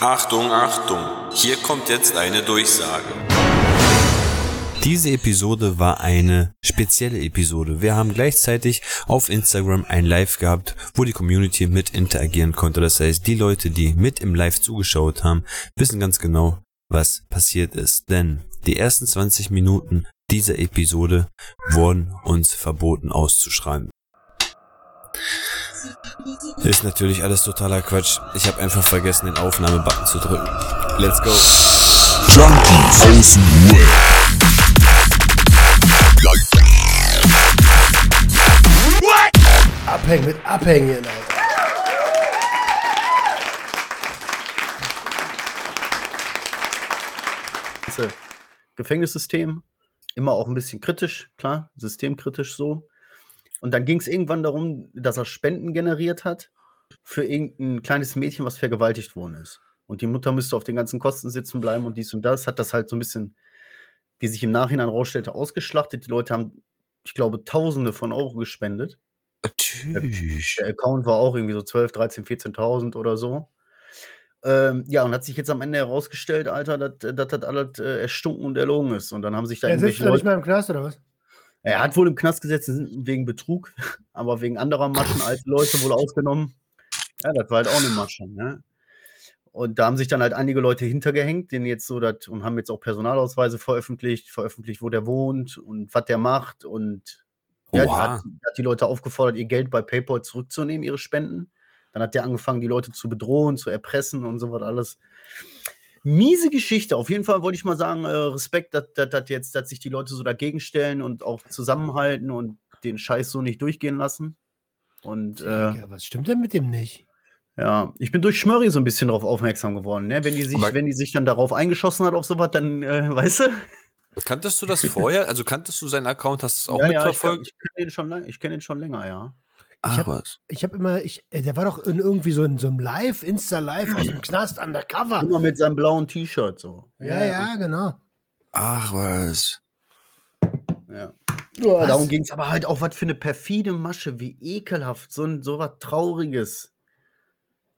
Achtung, Achtung, hier kommt jetzt eine Durchsage. Diese Episode war eine spezielle Episode. Wir haben gleichzeitig auf Instagram ein Live gehabt, wo die Community mit interagieren konnte. Das heißt, die Leute, die mit im Live zugeschaut haben, wissen ganz genau, was passiert ist. Denn die ersten 20 Minuten dieser Episode wurden uns verboten auszuschreiben. Ist natürlich alles totaler Quatsch. Ich habe einfach vergessen, den Aufnahmebutton zu drücken. Let's go. Junkies aus dem Web. Abhängen mit Abhängen, Alter. ganze Gefängnissystem. Immer auch ein bisschen kritisch, klar, systemkritisch so. Und dann ging es irgendwann darum, dass er Spenden generiert hat für irgendein kleines Mädchen, was vergewaltigt worden ist. Und die Mutter müsste auf den ganzen Kosten sitzen bleiben und dies und das. Hat das halt so ein bisschen, wie sich im Nachhinein rausstellte, ausgeschlachtet. Die Leute haben, ich glaube, Tausende von Euro gespendet. Tschüss. Der Account war auch irgendwie so 12, 13, 14.000 oder so. Ähm, ja, und hat sich jetzt am Ende herausgestellt, Alter, dass das alles äh, erstunken und erlogen ist. Und dann haben sich da Er sitzt irgendwelche nicht Leute. mehr im Knast, oder was? Er hat wohl im Knast gesessen wegen Betrug, aber wegen anderer Maschen alte Leute wohl ausgenommen. Ja, das war halt auch eine Masche. Ne? Und da haben sich dann halt einige Leute hintergehängt, denen jetzt so das und haben jetzt auch Personalausweise veröffentlicht, veröffentlicht, wo der wohnt und was der macht. Und ja, Oha. hat, hat die Leute aufgefordert, ihr Geld bei PayPal zurückzunehmen, ihre Spenden. Dann hat der angefangen, die Leute zu bedrohen, zu erpressen und so was alles. Miese Geschichte. Auf jeden Fall wollte ich mal sagen, äh, Respekt, dass, dass, dass jetzt, dass sich die Leute so dagegen stellen und auch zusammenhalten und den Scheiß so nicht durchgehen lassen. Und äh, Ja, was stimmt denn mit dem nicht? ja, ich bin durch Schmörri so ein bisschen darauf aufmerksam geworden. Ne? Wenn, die sich, Aber- wenn die sich dann darauf eingeschossen hat auf sowas, dann, äh, weißt du? Kanntest du das vorher? Also kanntest du seinen Account? Hast du es auch ja, ja, ich, mitverfolgt? ich kenne den, schon lang- ich kenn den schon länger, ja. Ach hab- was. Ich habe immer, ich, äh, der war doch in irgendwie so in so einem Live, Insta-Live aus dem Knast undercover. Immer mit seinem blauen T-Shirt so. Ja, ja, genau. Ach was. Ja. Ja, darum ging es aber halt auch, was für eine perfide Masche, wie ekelhaft, so, ein, so was Trauriges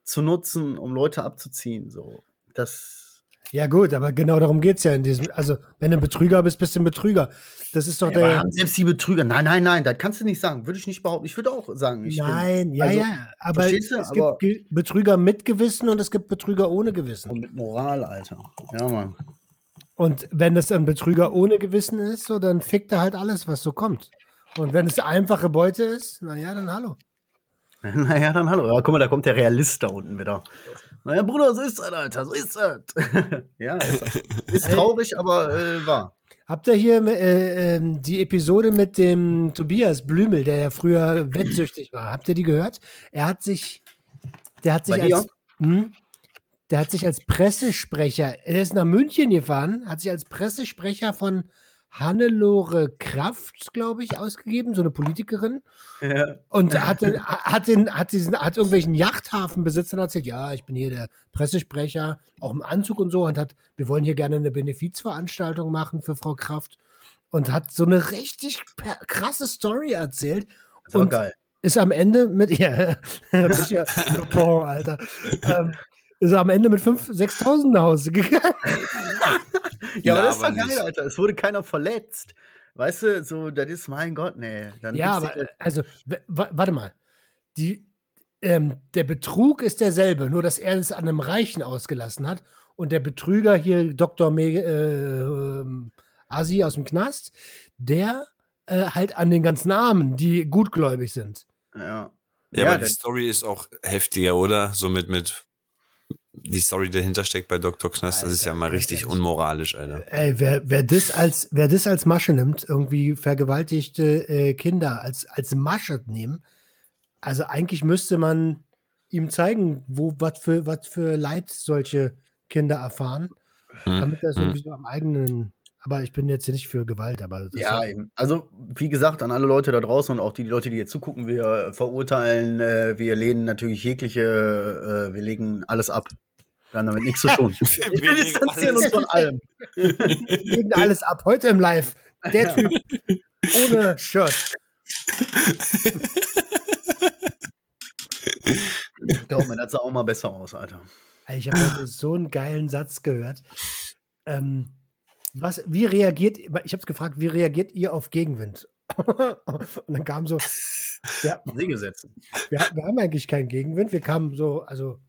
zu nutzen, um Leute abzuziehen. So. Das. Ja, gut, aber genau darum geht es ja in diesem. Also, wenn du ein Betrüger bist, bist du ein Betrüger. Das ist doch Ja, aber der. haben selbst die Betrüger. Nein, nein, nein, das kannst du nicht sagen. Würde ich nicht behaupten. Ich würde auch sagen. Ich bin- Nein, ja, also, ja. Aber es Aber- gibt Ge- Betrüger mit Gewissen und es gibt Betrüger ohne Gewissen. Und mit Moral, Alter. Ja, Mann. Und wenn es ein Betrüger ohne Gewissen ist, so, dann fickt er halt alles, was so kommt. Und wenn es einfache Beute ist, naja, dann hallo. Naja, dann hallo. Ja, guck mal, da kommt der Realist da unten wieder. Naja, Bruder, so ist das, Alter, so ist das. ja, ist, ist traurig, aber äh, wahr. Habt ihr hier äh, ähm, die Episode mit dem Tobias Blümel, der ja früher wettsüchtig war? Habt ihr die gehört? Er hat sich, der hat sich Bei als, hm, der hat sich als Pressesprecher, er ist nach München gefahren, hat sich als Pressesprecher von Hannelore Kraft, glaube ich, ausgegeben, so eine Politikerin. Ja. Und hat, den, hat, den, hat, diesen, hat irgendwelchen Yachthafenbesitzern erzählt, ja, ich bin hier der Pressesprecher, auch im Anzug und so, und hat, wir wollen hier gerne eine Benefizveranstaltung machen für Frau Kraft. Und hat so eine richtig krasse Story erzählt. Das war Und geil. ist am Ende mit, ja, ja Dupont, Alter. Ähm, ist am Ende mit 5.000, 6.000 nach Hause gegangen. Ja, aber das Laber war geil, nicht. Alter. Es wurde keiner verletzt. Weißt du, so, das ist mein Gott, nee. Dann Ja, aber also, warte mal. Die, ähm, der Betrug ist derselbe, nur dass er es an einem Reichen ausgelassen hat und der Betrüger hier, Dr. Me äh, ähm, Asi aus dem Knast, der äh, halt an den ganzen Armen, die gutgläubig sind. ja. Ja, Ja, aber die Story ist auch heftiger, oder? So mit, mit die Story, die dahinter steckt bei Dr. Knast, das ist ja mal richtig unmoralisch, Alter. Ey, wer, wer, das als, wer das als Masche nimmt, irgendwie vergewaltigte äh, Kinder als, als Masche nehmen, also eigentlich müsste man ihm zeigen, wo was für, für Leid solche Kinder erfahren, Hm, damit er es hm. irgendwie so am eigenen. Aber ich bin jetzt nicht für Gewalt, aber das Ja, ist eben. Also, wie gesagt, an alle Leute da draußen und auch die Leute, die jetzt zugucken, wir verurteilen, äh, wir lehnen natürlich jegliche, äh, wir legen alles ab. Wir haben damit nichts zu tun. Wir distanzieren uns von allem. wir legen alles ab. Heute im Live. Der Typ ohne Shirt. Glaub mir, das sah auch mal besser aus, Alter. Ich habe so einen geilen Satz gehört. Ähm, was, wie reagiert, ich habe es gefragt, wie reagiert ihr auf Gegenwind? Und dann kam so, ja, wir, wir haben eigentlich keinen Gegenwind. Wir kamen so, also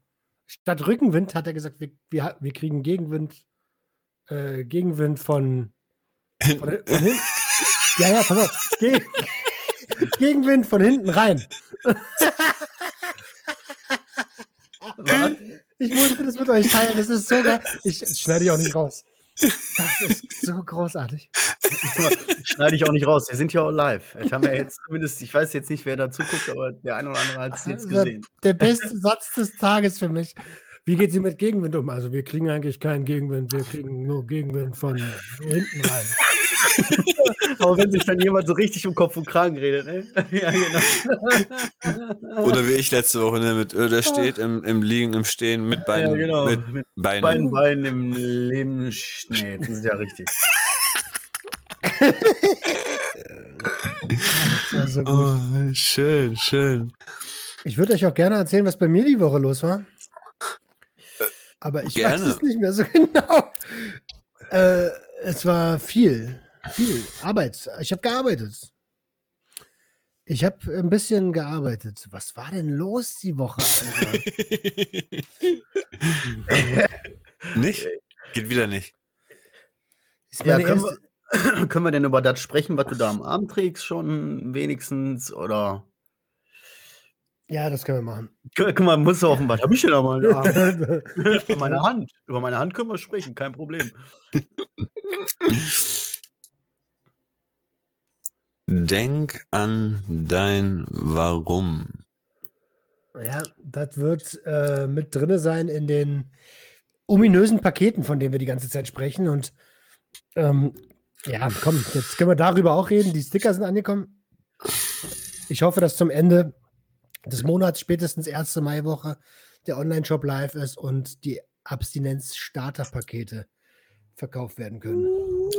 statt Rückenwind hat er gesagt, wir, wir, wir kriegen Gegenwind, äh, Gegenwind von, von, von hinten. Ja, ja, pass auf. Gegen, Gegenwind von hinten rein. Ich musste das mit euch teilen. Das ist so geil. Ich schneide ich auch nicht raus. Das ist so großartig. Schneide ich auch nicht raus. Wir sind ja auch live. Ich habe ja jetzt zumindest, ich weiß jetzt nicht, wer da zuguckt, aber der eine oder andere hat es jetzt gesehen. Der beste Satz des Tages für mich. Wie geht sie mit Gegenwind um? Also wir kriegen eigentlich keinen Gegenwind, wir kriegen nur Gegenwind von hinten rein. Aber wenn sich dann jemand so richtig um Kopf und Kragen redet, ne? Ja, genau. Oder wie ich letzte Woche, ne, mit, äh, der steht im, im Liegen, im Stehen, mit Ja, Beinen, genau. mit Mit Beinen. beiden Beinen im Leben. Nee, das ist ja richtig. Gut. Oh, schön, schön. Ich würde euch auch gerne erzählen, was bei mir die Woche los war. Aber ich gerne. weiß es nicht mehr so genau. Äh, es war viel, viel Arbeit. Ich habe gearbeitet. Ich habe ein bisschen gearbeitet. Was war denn los die Woche? Nicht? Geht wieder nicht. Ist Ja, können, wir, können wir denn über das sprechen, was du da am Arm trägst, schon wenigstens? Oder. ja, das können wir machen. Guck mal, muss auf was habe ich denn da mal? Über meine Hand. Über meine Hand können wir sprechen, kein Problem. Denk an dein Warum. Ja, das wird äh, mit drinne sein in den ominösen Paketen, von denen wir die ganze Zeit sprechen. Und ähm, ja, komm, jetzt können wir darüber auch reden. Die Sticker sind angekommen. Ich hoffe, dass zum Ende des Monats, spätestens erste Maiwoche, der Online-Shop live ist und die Abstinenz-Starter-Pakete verkauft werden können.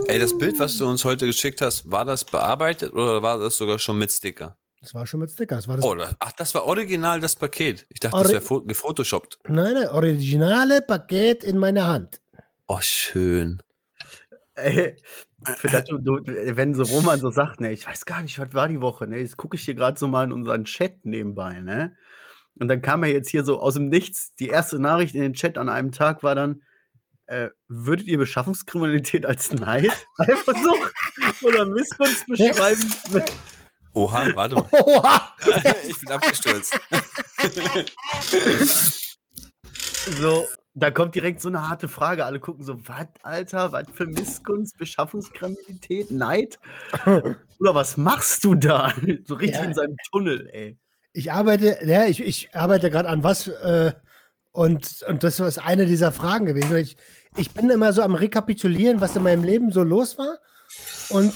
Ey, das Bild, was du uns heute geschickt hast, war das bearbeitet oder war das sogar schon mit Sticker? Das war schon mit Sticker. Das war das Oh, das, ach, das war original das Paket. Ich dachte, Ori- das wäre fo gefotoshoppt. Nein, nein, originale Paket in meiner Hand. Oh, schön. Ey, für das, du, wenn so Roman so sagt, ne, ich weiß gar nicht, was war die Woche, ne? Jetzt gucke ich hier gerade so mal in unseren Chat nebenbei, ne? Und dann kam er jetzt hier so aus dem Nichts. Die erste Nachricht in den Chat an einem Tag war dann, äh, würdet ihr Beschaffungskriminalität als Neid, Eifersucht oder Missgunst beschreiben? Oha, warte mal. Oha! ich bin abgestürzt. So, da kommt direkt so eine harte Frage. Alle gucken so, was, Alter, was für Missgunst, Beschaffungskriminalität, Neid? Oder was machst du da? So richtig Ja. in seinem Tunnel, ey. Ich arbeite, ja, ich, ich arbeite gerade an was äh, und, und das ist eine dieser Fragen gewesen. Ich, ich bin immer so am Rekapitulieren, was in meinem Leben so los war und,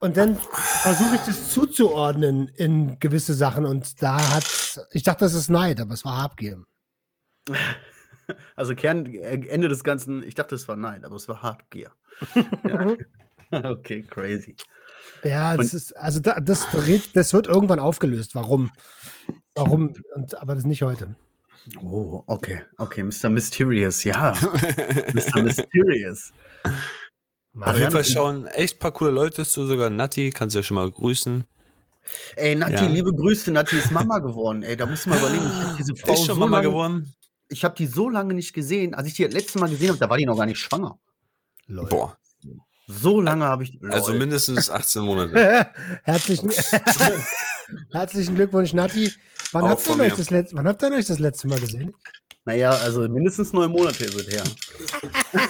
und dann versuche ich das zuzuordnen in gewisse Sachen und da hat, ich dachte, das ist Neid, aber es war Habgier. Also Kern, äh, Ende des Ganzen, ich dachte, es war nein, aber es war Hardgear. ja. Okay, crazy. Ja, das ist, also da, das, das wird irgendwann aufgelöst. Warum? Warum? Und, aber das nicht heute. Oh, okay, okay, Mr. Mysterious, ja. Mr. Mysterious. Auf jeden Fall schauen echt paar coole Leute zu, sogar Nati, kannst du ja schon mal grüßen. Ey, Nati, Ja. liebe Grüße, Nati ist Mama geworden. Ey, da musst du mal überlegen, ich diese Frau Ist schon so Mama lange, geworden? ich habe die so lange nicht gesehen. Als ich die das letzte Mal gesehen habe, da war die noch gar nicht schwanger. Lol. Boah, So lange habe ich. also Lol. mindestens 18 Monate. Herzlichen, herzlichen Glückwunsch, Nati. Wann habt, ihr euch das letzte, wann habt ihr euch das letzte Mal gesehen? Naja, also mindestens neun Monate ist es her.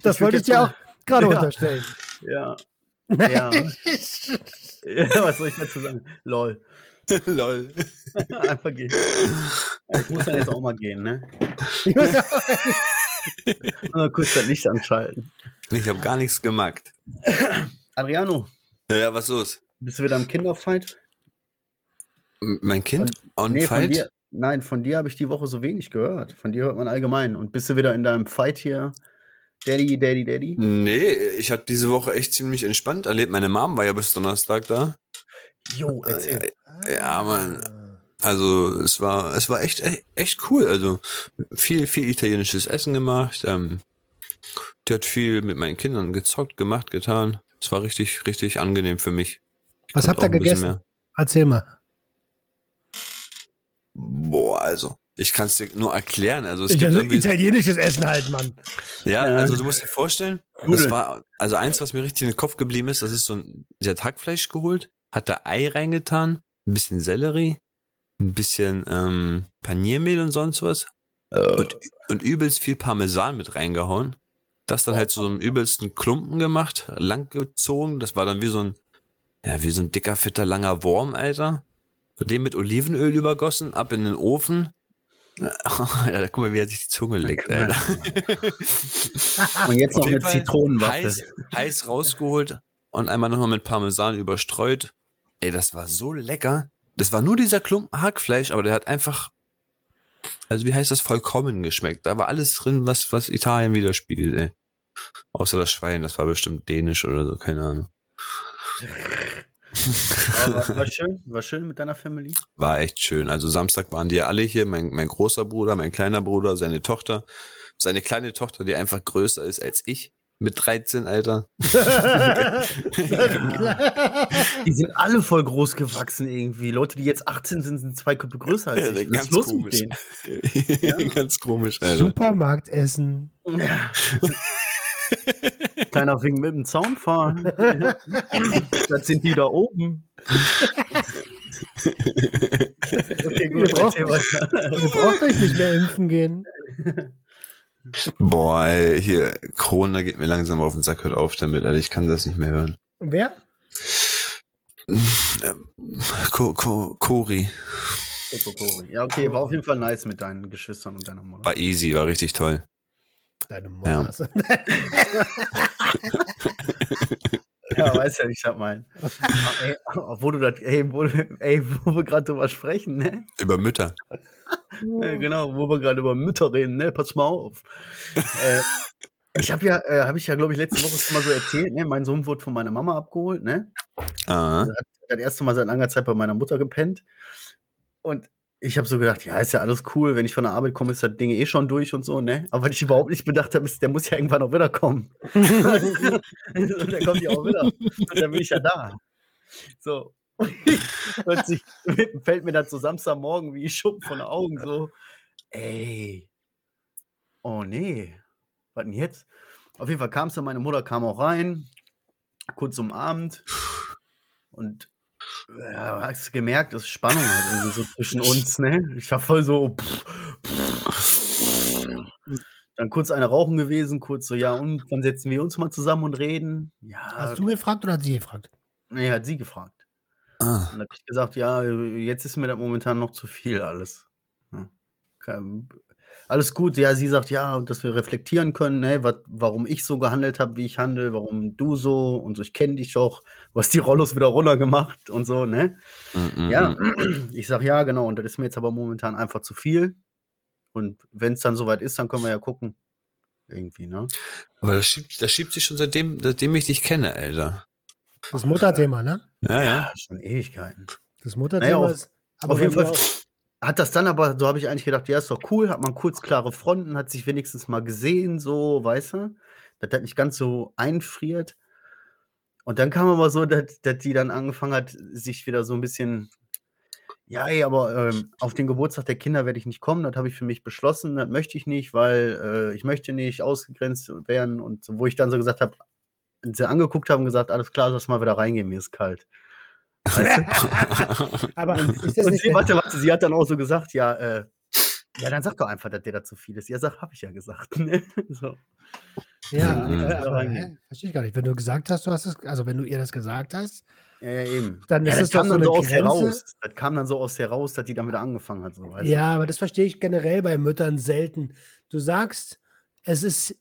Das Ich wollte ich dir auch gerade Ja. unterstellen. Ja. Ja. ja. Was soll ich dazu sagen? Lol. Lol. Einfach gehen. Ich muss dann jetzt auch mal gehen, ne? Ich Mal kurz das Licht anschalten. Ich habe gar nichts gemacht. Adriano, Ja, was los? Bist du wieder im Kinderfight? Mein Kind? On Nee, von Fight? dir. Nein, von dir habe ich die Woche so wenig gehört. Von dir hört man allgemein. Und bist du wieder in deinem Fight hier? Daddy, Daddy, Daddy? Nee, ich habe diese Woche echt ziemlich entspannt erlebt. Meine Mom war ja bis Donnerstag da. Jo, erzähl. Ja, Mann. Also es war, es war echt, echt, echt cool. Also viel, viel italienisches Essen gemacht. Ähm, der hat viel mit meinen Kindern gezockt, gemacht, getan. Es war richtig, richtig angenehm für mich. Was habt ihr gegessen? Erzähl mal. Boah, also ich kann es dir nur erklären. Also es Ich, gibt also irgendwie, italienisches Essen halt, Mann. ja, also du musst dir vorstellen, das war also eins, was mir richtig in den Kopf geblieben ist. Das ist so ein, sie hat Hackfleisch geholt, hat da Ei reingetan, ein bisschen Sellerie, ein bisschen ähm, Paniermehl und sonst was und, und übelst viel Parmesan mit reingehauen. Das dann halt zu so einem übelsten Klumpen gemacht, langgezogen. Das war dann wie so ein, ja, wie so ein dicker, fetter, langer Wurm, Alter. Den mit Olivenöl übergossen, ab in den Ofen. Ja, guck mal, wie er sich die Zunge leckt, Alter. Und jetzt noch eine Fall Zitronenwaffe. Heiß, heiß rausgeholt und einmal nochmal mit Parmesan überstreut. Ey, das war so lecker. Das war nur dieser Klumpen Hackfleisch, aber der hat einfach, also wie heißt das, vollkommen geschmeckt. Da war alles drin, was, was Italien widerspiegelt, ey. Außer das Schwein, das war bestimmt dänisch oder so, keine Ahnung. War schön, war schön mit deiner Family. War echt schön. Also Samstag waren die ja alle hier, mein, mein großer Bruder, mein kleiner Bruder, seine Tochter, seine kleine Tochter, die einfach größer ist als ich, mit 13, Alter. Die sind alle voll groß gewachsen irgendwie. Leute, die jetzt 18 sind, sind zwei Köpfe größer als ich. Was ist los mit denen? Ganz komisch, Alter. Supermarktessen. Kleiner wegen mit dem Zaun fahren. das sind die da oben. Okay, Ihr braucht- erzähl weiter. Ihr braucht euch nicht mehr impfen gehen. Boah, ey, hier, Corona geht mir langsam auf den Sack, hört auf damit, Alter. Ich kann das nicht mehr hören. Wer? Ko Ko Cori. Ja, okay, war auf jeden Fall nice mit deinen Geschwistern und deiner Mutter. War easy, war richtig toll. Deine Ja. Mutter. Ja, weißt ja, ich hab meinen. ey, obwohl du das, ey, wo, ey, wo wir gerade drüber sprechen, ne? Über Mütter. Ja, genau, wo wir gerade über Mütter reden, ne? Pass mal auf. äh, ich habe ja, äh, habe ich ja, glaube ich, letzte Woche schon mal so erzählt, ne? Mein Sohn wurde von meiner Mama abgeholt, ne? Ah, hat das erste Mal seit langer Zeit bei meiner Mutter gepennt. Und ich habe so gedacht, ja, ist ja alles cool, wenn ich von der Arbeit komme, ist das Ding eh schon durch und so, ne? Aber was ich überhaupt nicht bedacht habe, ist, der muss ja irgendwann auch wieder kommen. und der kommt ja auch wieder. Und dann bin ich ja da. So. Plötzlich fällt mir das so Samstagmorgen wie Schuppen von den Augen so, ey, oh nee, was denn jetzt? Auf jeden Fall kam es dann, meine Mutter kam auch rein, kurz umarmt und ja, hast du gemerkt, es ist Spannung halt irgendwie so zwischen uns, ne? Ich war voll so. Pff, pff. Dann kurz eine rauchen gewesen, kurz so, ja, und wann setzen wir uns mal zusammen und reden? Ja, Hast du gefragt oder hat sie gefragt? nee, hat sie gefragt. ah. Und dann habe ich gesagt, ja, jetzt ist mir das momentan noch zu viel alles. Ja. Alles gut, ja, sie sagt, ja, dass wir reflektieren können, ne, wat, warum ich so gehandelt habe, wie ich handle, warum du so und so, ich kenne dich doch, du hast die Rollos wieder runtergemacht und so, ne? Mm, mm, Ja, mm. ich sag ja, genau, und das ist mir jetzt aber momentan einfach zu viel. Und wenn es dann soweit ist, dann können wir ja gucken. Irgendwie, ne? Aber das schiebt, das schiebt sich schon seitdem, seitdem ich dich kenne, Alter. Das Mutterthema, ne? Ja, ja. Schon Ewigkeiten. Das Mutterthema auf- ist. Aber Auf jeden Fall hat das dann aber, so habe ich eigentlich gedacht, ja, ist doch cool, hat man kurz klare Fronten, hat sich wenigstens mal gesehen, so, weißt du, dass das nicht ganz so einfriert. Und dann kam aber so, dass, dass die dann angefangen hat, sich wieder so ein bisschen, ja, ey, aber ähm, auf den Geburtstag der Kinder werde ich nicht kommen, das habe ich für mich beschlossen, das möchte ich nicht, weil äh, ich möchte nicht ausgegrenzt werden. Und so, wo ich dann so gesagt habe, sie angeguckt haben und gesagt, alles klar, lass mal wieder reingehen, mir ist kalt. Weißt du? aber ist das Und sie, warte, warte, sie hat dann auch so gesagt, ja, äh, ja, dann sag doch einfach, dass dir da zu viel ist. Ja, sag, hab ich ja gesagt. Ne? So. Ja, Mhm. aber hä? verstehe ich gar nicht. Wenn du gesagt hast, du hast es, also wenn du ihr das gesagt hast, Ja, ja, eben. Dann ja, ist das es doch kam so dann eine so aus Grenze. heraus. Das kam dann so aus heraus, dass die damit angefangen hat. So, weißt du? ja, aber das verstehe ich generell bei Müttern selten. Du sagst, es ist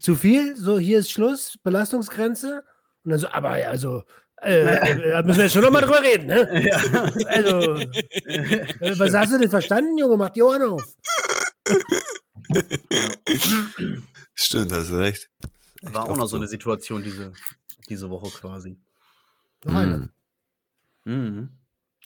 zu viel, so hier ist Schluss, Belastungsgrenze. Und dann so, aber ja, also, äh, äh, da müssen wir jetzt schon nochmal drüber reden, ne? Ja. Also, äh, was hast du denn verstanden, Junge? Mach die Ohren auf. Stimmt, hast du recht. War auch noch so eine Situation diese, diese Woche quasi. Noch eine. Mm. Mhm.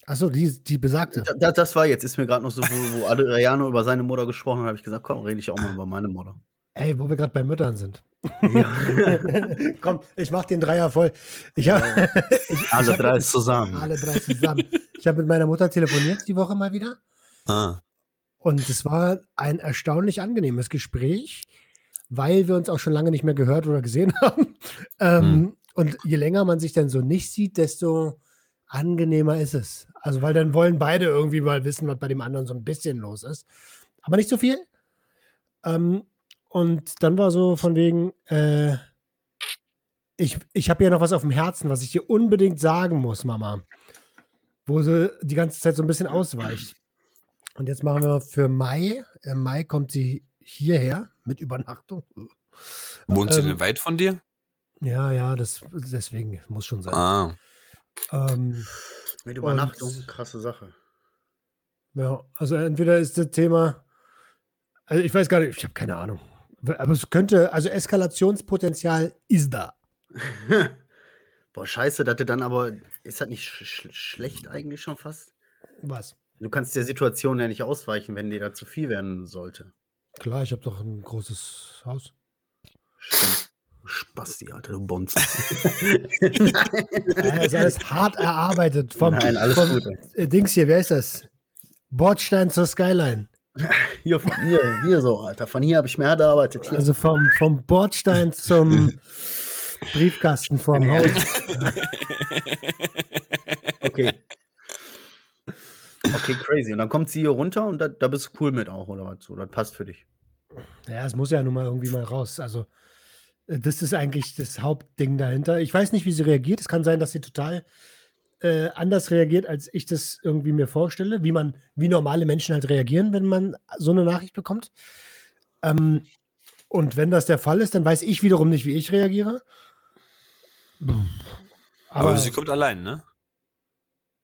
Achso, die, die besagte. Da, da- das war jetzt, ist mir gerade noch so, wo, wo Adriano über seine Mutter gesprochen hat, habe ich gesagt, komm, rede ich auch mal über meine Mutter. Ey, wo wir gerade bei Müttern sind. Ja. Komm, ich mach den Dreier voll. Ich hab, ich, Alle ich drei hab, zusammen. alle drei zusammen. Ich habe mit meiner Mutter telefoniert die Woche mal wieder. Ah. Und es war ein erstaunlich angenehmes Gespräch, weil wir uns auch schon lange nicht mehr gehört oder gesehen haben. Ähm, Hm. Und je länger man sich dann so nicht sieht, desto angenehmer ist es. Also, weil dann wollen beide irgendwie mal wissen, was bei dem anderen so ein bisschen los ist. Aber nicht so viel. Ähm, und dann war so von wegen, äh, ich, ich habe ja noch was auf dem Herzen, was ich dir unbedingt sagen muss, Mama. Wo sie die ganze Zeit so ein bisschen ausweicht. Und jetzt machen wir für Mai. Im Mai kommt sie hierher mit Übernachtung. Wohnt sie Ähm, denn weit von dir? Ja, ja, das deswegen muss schon sein. Ah. Ähm, Mit Übernachtung, Und- krasse Sache. ja, also entweder ist das Thema, also ich weiß gar nicht, ich habe keine Ahnung. Aber es könnte, also Eskalationspotenzial ist da. Boah, scheiße, dass du dann aber, ist das nicht sch sch schlecht eigentlich schon fast? Was? Du kannst der Situation ja nicht ausweichen, wenn dir da zu viel werden sollte. Klar, ich habe doch ein großes Haus. Stimmt. Spasti, Alter, du Bonz. Ja, ist alles hart erarbeitet. Vom, Nein, alles vom, gut. Äh, Dings hier, wer ist das? Bordstein zur Skyline. Hier von hier, hier so, Alter. Von hier habe ich mehr erarbeitet. Hier. Also vom, vom Bordstein zum Briefkasten vorm Haus. Okay. Okay, crazy. Und dann kommt sie hier runter und da, da bist du cool mit auch, oder was? So, das passt für dich. Ja, es muss ja nun mal irgendwie mal raus. Also, äh, das ist eigentlich das Hauptding dahinter. Ich weiß nicht, wie sie reagiert. Es kann sein, dass sie total äh, anders reagiert, als ich das irgendwie mir vorstelle, wie man, wie normale Menschen halt reagieren, wenn man so eine Nachricht bekommt. Ähm, und wenn das der Fall ist, dann weiß ich wiederum nicht, wie ich reagiere. Aber, Aber, sie kommt allein, ne?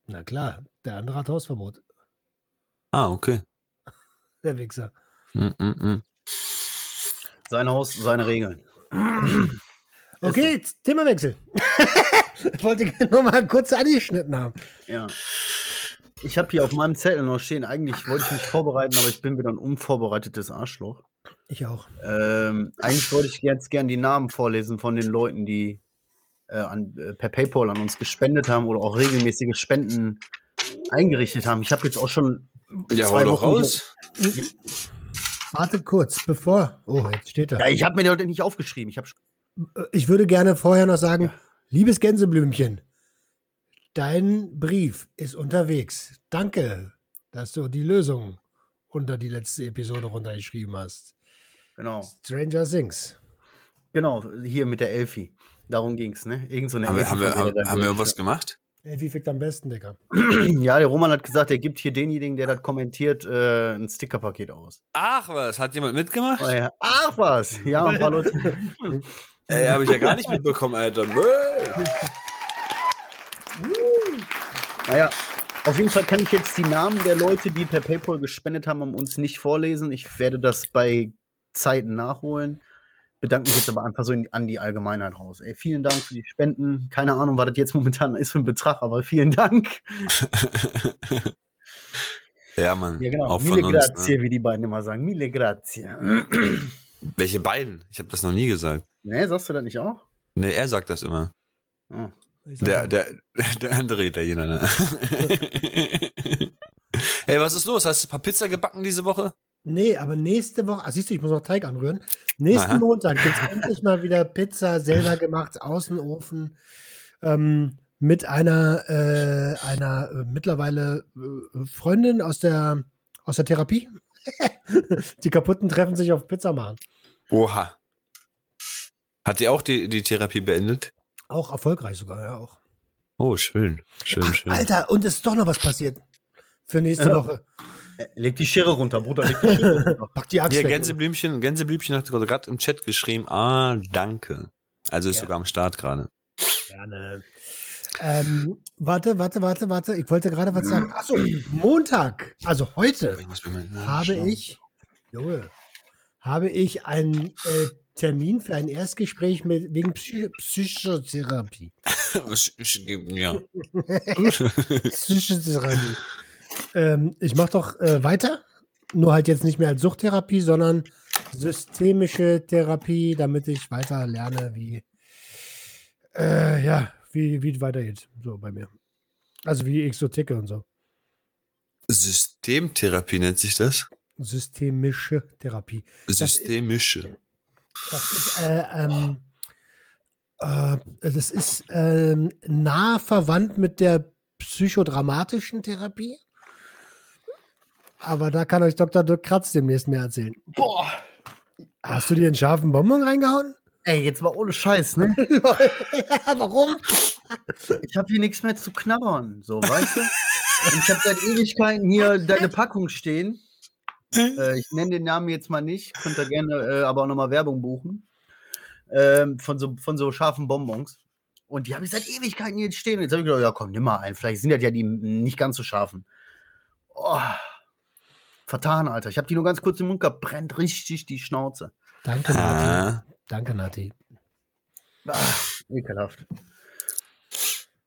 Na klar, der andere hat Hausverbot. Ah, okay. Der Wichser. Mm, mm, mm. Sein Haus, seine Regeln. Okay, Themawechsel. ich wollte nur mal kurz angeschnitten haben. Ja. Ich habe hier auf meinem Zettel noch stehen, eigentlich wollte ich mich vorbereiten, aber ich bin wieder ein unvorbereitetes Arschloch. Ich auch. Ähm, eigentlich wollte ich jetzt gern die Namen vorlesen von den Leuten, die äh, an, äh, per PayPal an uns gespendet haben oder auch regelmäßige Spenden eingerichtet haben. Ich habe jetzt auch schon Ja, Zwei Wochen raus. Warte kurz, bevor. Oh, jetzt steht er. Ja, ich habe mir die heute nicht aufgeschrieben. Ich habe Ich würde gerne vorher noch sagen, liebes Gänseblümchen, dein Brief ist unterwegs. Danke, dass du die Lösung unter die letzte Episode runtergeschrieben hast. genau, Stranger Things. genau, hier mit der Elfi. Darum ging's, ne? Irgend so eine Haben wir, haben wir, haben, haben wir was gemacht? Ey, wie fickt am besten, Digga? Ja, der Roman hat gesagt, er gibt hier denjenigen, der das kommentiert, äh, ein Stickerpaket aus. Ach was, hat jemand mitgemacht? Oh ja. Ach was, ja, ein paar Leute. Ey, habe ich ja gar nicht mitbekommen, Alter. Naja, auf jeden Fall kann ich jetzt die Namen der Leute, die per PayPal gespendet haben, um uns nicht vorlesen. Ich werde das bei Zeiten nachholen. Bedanke mich jetzt aber einfach so in, an die Allgemeinheit raus. Ey, vielen Dank für die Spenden. Keine Ahnung, was das jetzt momentan ist für ein Betrag, aber vielen Dank. Ja, Mann. Ja, genau. Auch Mille von uns. grazie, Ne? wie die beiden immer sagen. Mille grazie. Welche beiden? Ich habe das noch nie gesagt. ne, sagst du das nicht auch? Ne, er sagt das immer. Oh. Sag Der, der, der andere Italiener, ne? Ey, was ist los? Hast du ein paar Pizza gebacken diese Woche? Nee, aber nächste Woche, ah, siehst du, ich muss noch Teig anrühren. Nächsten Aha. Montag gibt es endlich mal wieder Pizza selber gemacht, Außenofen, ähm, mit einer, äh, einer äh, mittlerweile äh, Freundin aus der, aus der Therapie. die kaputten treffen sich auf Pizza machen. Oha. Hat die auch die, die Therapie beendet? Auch erfolgreich sogar, ja auch. Oh, schön. Schön, schön. Alter, und es ist doch noch was passiert für nächste. Woche. Äh, Leg die Schere runter, Bruder. Leg die Schere runter. Pack die Axt Hier, weg. Gänseblümchen, Gänseblümchen hat gerade im Chat geschrieben, ah, danke. Also ist Ja. sogar am Start gerade. Gerne. Ähm, warte, warte, warte, warte. Ich wollte gerade was sagen. Achso, Montag, also heute, Ich habe ich, Junge, habe ich einen äh, Termin für ein Erstgespräch mit, wegen Psy Psychotherapie. ja. Psychotherapie. Ähm, ich mache doch äh, weiter. Nur halt jetzt nicht mehr als Suchttherapie, sondern systemische Therapie, damit ich weiter lerne, wie, äh, ja, wie, wie es weitergeht. So bei mir. Also wie ticke und so. Systemtherapie nennt sich das. Systemische Therapie. Systemische. Das ist, äh, ähm, äh, das ist ähm, nah verwandt mit der psychodramatischen Therapie. Aber da kann euch Dr. Dirk Kratz demnächst mehr erzählen. Boah. Hast du dir einen scharfen Bonbon reingehauen? Ey, jetzt mal ohne Scheiß, ne? Warum? Ich habe hier nichts mehr zu knabbern, so, weißt du? Und ich habe seit Ewigkeiten hier deine Packung stehen. Äh, ich nenne den Namen jetzt mal nicht, könnt ihr gerne äh, aber auch nochmal Werbung buchen. Ähm, von, so, von so scharfen Bonbons. Und die habe ich seit Ewigkeiten hier stehen. Und jetzt habe ich gedacht, ja komm, nimm mal einen. Vielleicht sind das ja die nicht ganz so scharfen. Oh, vertan, Alter. Ich habe die nur ganz kurz im Mund gehabt. Brennt richtig die Schnauze. Danke, Nati. Ah. Danke, Nati. Ah, ekelhaft.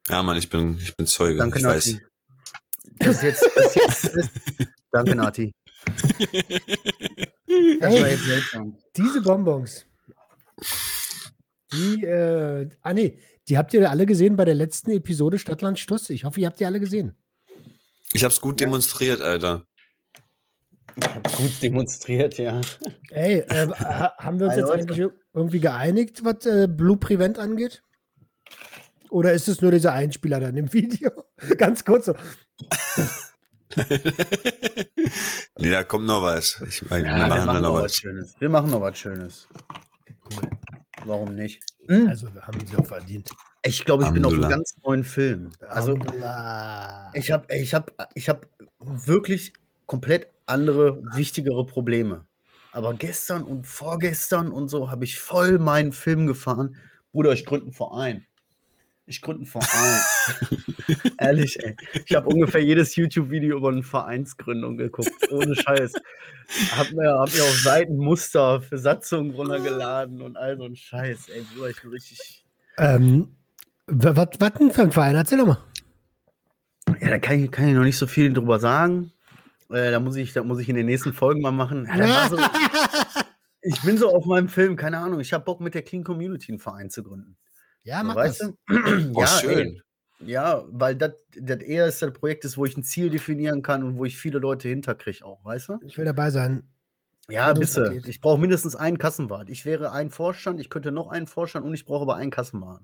Ja, Mann, ich bin, ich bin Zeuge. Danke, ich weiß. Nati. Das ist jetzt, das ist jetzt, das Danke, Nati. Das war jetzt seltsam. Diese Bonbons, die, äh, ah nee, die habt ihr alle gesehen bei der letzten Episode Stadtland Stuss. Ich hoffe, ihr habt die alle gesehen. Ich hab's gut demonstriert, Alter. Gut demonstriert, ja. Ey, äh, ha- haben wir uns jetzt eigentlich irgendwie geeinigt, was äh, Blue Prevent angeht? Oder ist es nur dieser Einspieler dann im Video? Ganz kurz so. nee, da kommt noch was. Ich meine, Ja, wir machen da noch was. Schönes. Wir machen noch was Schönes. Cool. Warum nicht? Also haben sie auch verdient. Ich glaube, ich bin auf einem ganz neuen Film. Also, Alhamdulillah. ich habe ich hab, ich hab wirklich komplett andere, wichtigere Probleme. Aber gestern und vorgestern und so habe ich voll meinen Film gefahren. Bruder, ich gründe einen Verein. Ich gründe einen Verein. Ehrlich, ey. Ich habe ungefähr jedes YouTube-Video über eine Vereinsgründung geguckt. Ohne Scheiß. Hab mir, hab mir auf Seiten Muster für Satzungen runtergeladen und all so ein Scheiß. Ey, Bruder, ich bin richtig. ähm, wa- was was denn für ein Verein? Erzähl doch mal. Ja, da kann ich, kann ich noch nicht so viel drüber sagen. Äh, da, muss ich, da muss ich in den nächsten Folgen mal machen. Ja, so, ich bin so auf meinem Film, keine Ahnung. Ich habe Bock, mit der Clean Community einen Verein zu gründen. Ja, mach weißt das. du? Oh, ja, schön. ey, ja, weil das das eher ist das Projekt ist, wo ich ein Ziel definieren kann und wo ich viele Leute hinterkriege auch, weißt du? Ich will dabei sein. Ja. Gründungspaket. Ich brauche mindestens einen Kassenwart. Ich wäre ein Vorstand, ich könnte noch einen Vorstand und ich brauche aber einen Kassenwart.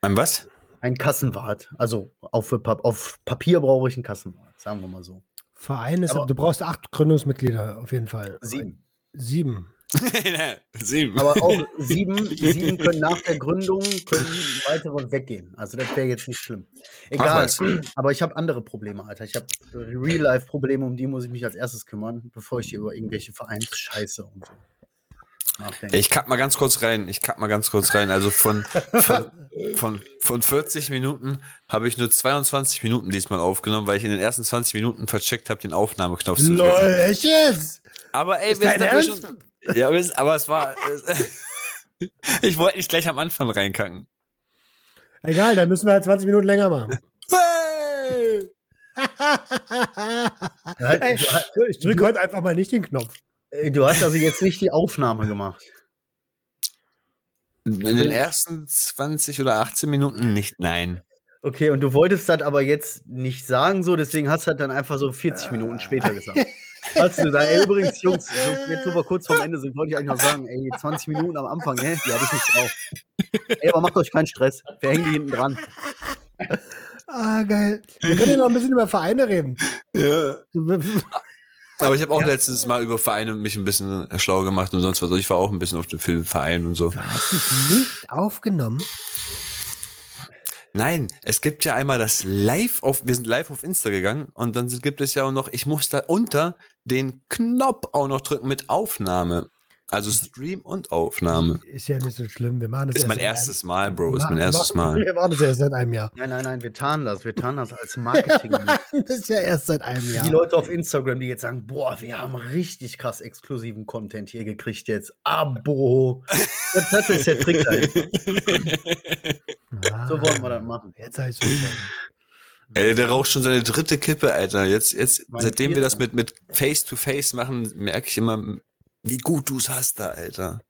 Ein was? Ein Kassenwart. Also auf, auf Papier brauche ich einen Kassenwart, sagen wir mal so. Verein ist, Aber- du brauchst acht Gründungsmitglieder auf jeden Fall. Sieben. Sieben. Sieben. Aber auch sieben, sieben können nach der Gründung können weitere weggehen. Also das wäre jetzt nicht schlimm. Egal. Aber ich habe andere Probleme, Alter. Ich habe Real-Life-Probleme, um die muss ich mich als erstes kümmern, bevor ich hier über irgendwelche Vereinsscheiße und so nachdenke. Ich kack mal ganz kurz rein. Ich kack mal ganz kurz rein. Also von, von, von, von 40 Minuten habe ich nur 22 Minuten diesmal aufgenommen, weil ich in den ersten 20 Minuten vercheckt habe, den Aufnahmeknopf zu Lol, drücken. echt jetzt? Aber ey, Ist wir sind schon. Ja, aber es war. ich wollte nicht gleich am Anfang reinkacken. Egal, dann müssen wir halt 20 Minuten länger machen. Hey! Ich drücke heute einfach mal nicht den Knopf. Äh, du hast also jetzt nicht die Aufnahme gemacht. In den ersten 20 oder 18 Minuten nicht, nein. Okay, und du wolltest das aber jetzt nicht sagen, so, deswegen hast du das dann einfach so 40 Minuten später gesagt. Hast du da, ey, übrigens, Jungs, jetzt wo wir kurz vorm Ende sind, wollte ich eigentlich noch sagen, ey, 20 Minuten am Anfang, ne, die habe ich nicht drauf. Ey, aber macht euch keinen Stress. Wir hängen die hinten dran. Ah, geil. Wir können ja noch ein bisschen über Vereine reden. Ja. Aber ich habe auch letztes Mal über Vereine mich ein bisschen schlau gemacht und sonst was. Also Ich war auch ein bisschen auf dem Filmverein und so. Du hast dich nicht aufgenommen. Nein, es gibt ja einmal das Live auf, wir sind live auf Insta gegangen und dann gibt es ja auch noch, ich muss da unter den Knopf auch noch drücken mit Aufnahme. Also Stream und Aufnahme. Ist ja nicht so schlimm. Wir machen das Ist erst mein erstes Mal, Bro. Ist Wir mein erstes Mal. Wir machen das erst seit einem Jahr. Nein, nein, nein, wir tarnen das. Wir tarnen das als Marketing. Das ist ja erst seit einem Jahr. Die Leute auf Instagram, die jetzt sagen, boah, wir haben richtig krass exklusiven Content hier gekriegt jetzt. Abo. Das, das ist der Trick. Ah, So wollen wir das machen. Jetzt heißt es Ey, der raucht schon seine dritte Kippe, Alter. Jetzt, jetzt, seitdem wir das mit, mit Face-to-Face machen, merke ich immer, wie gut du es hast da, Alter.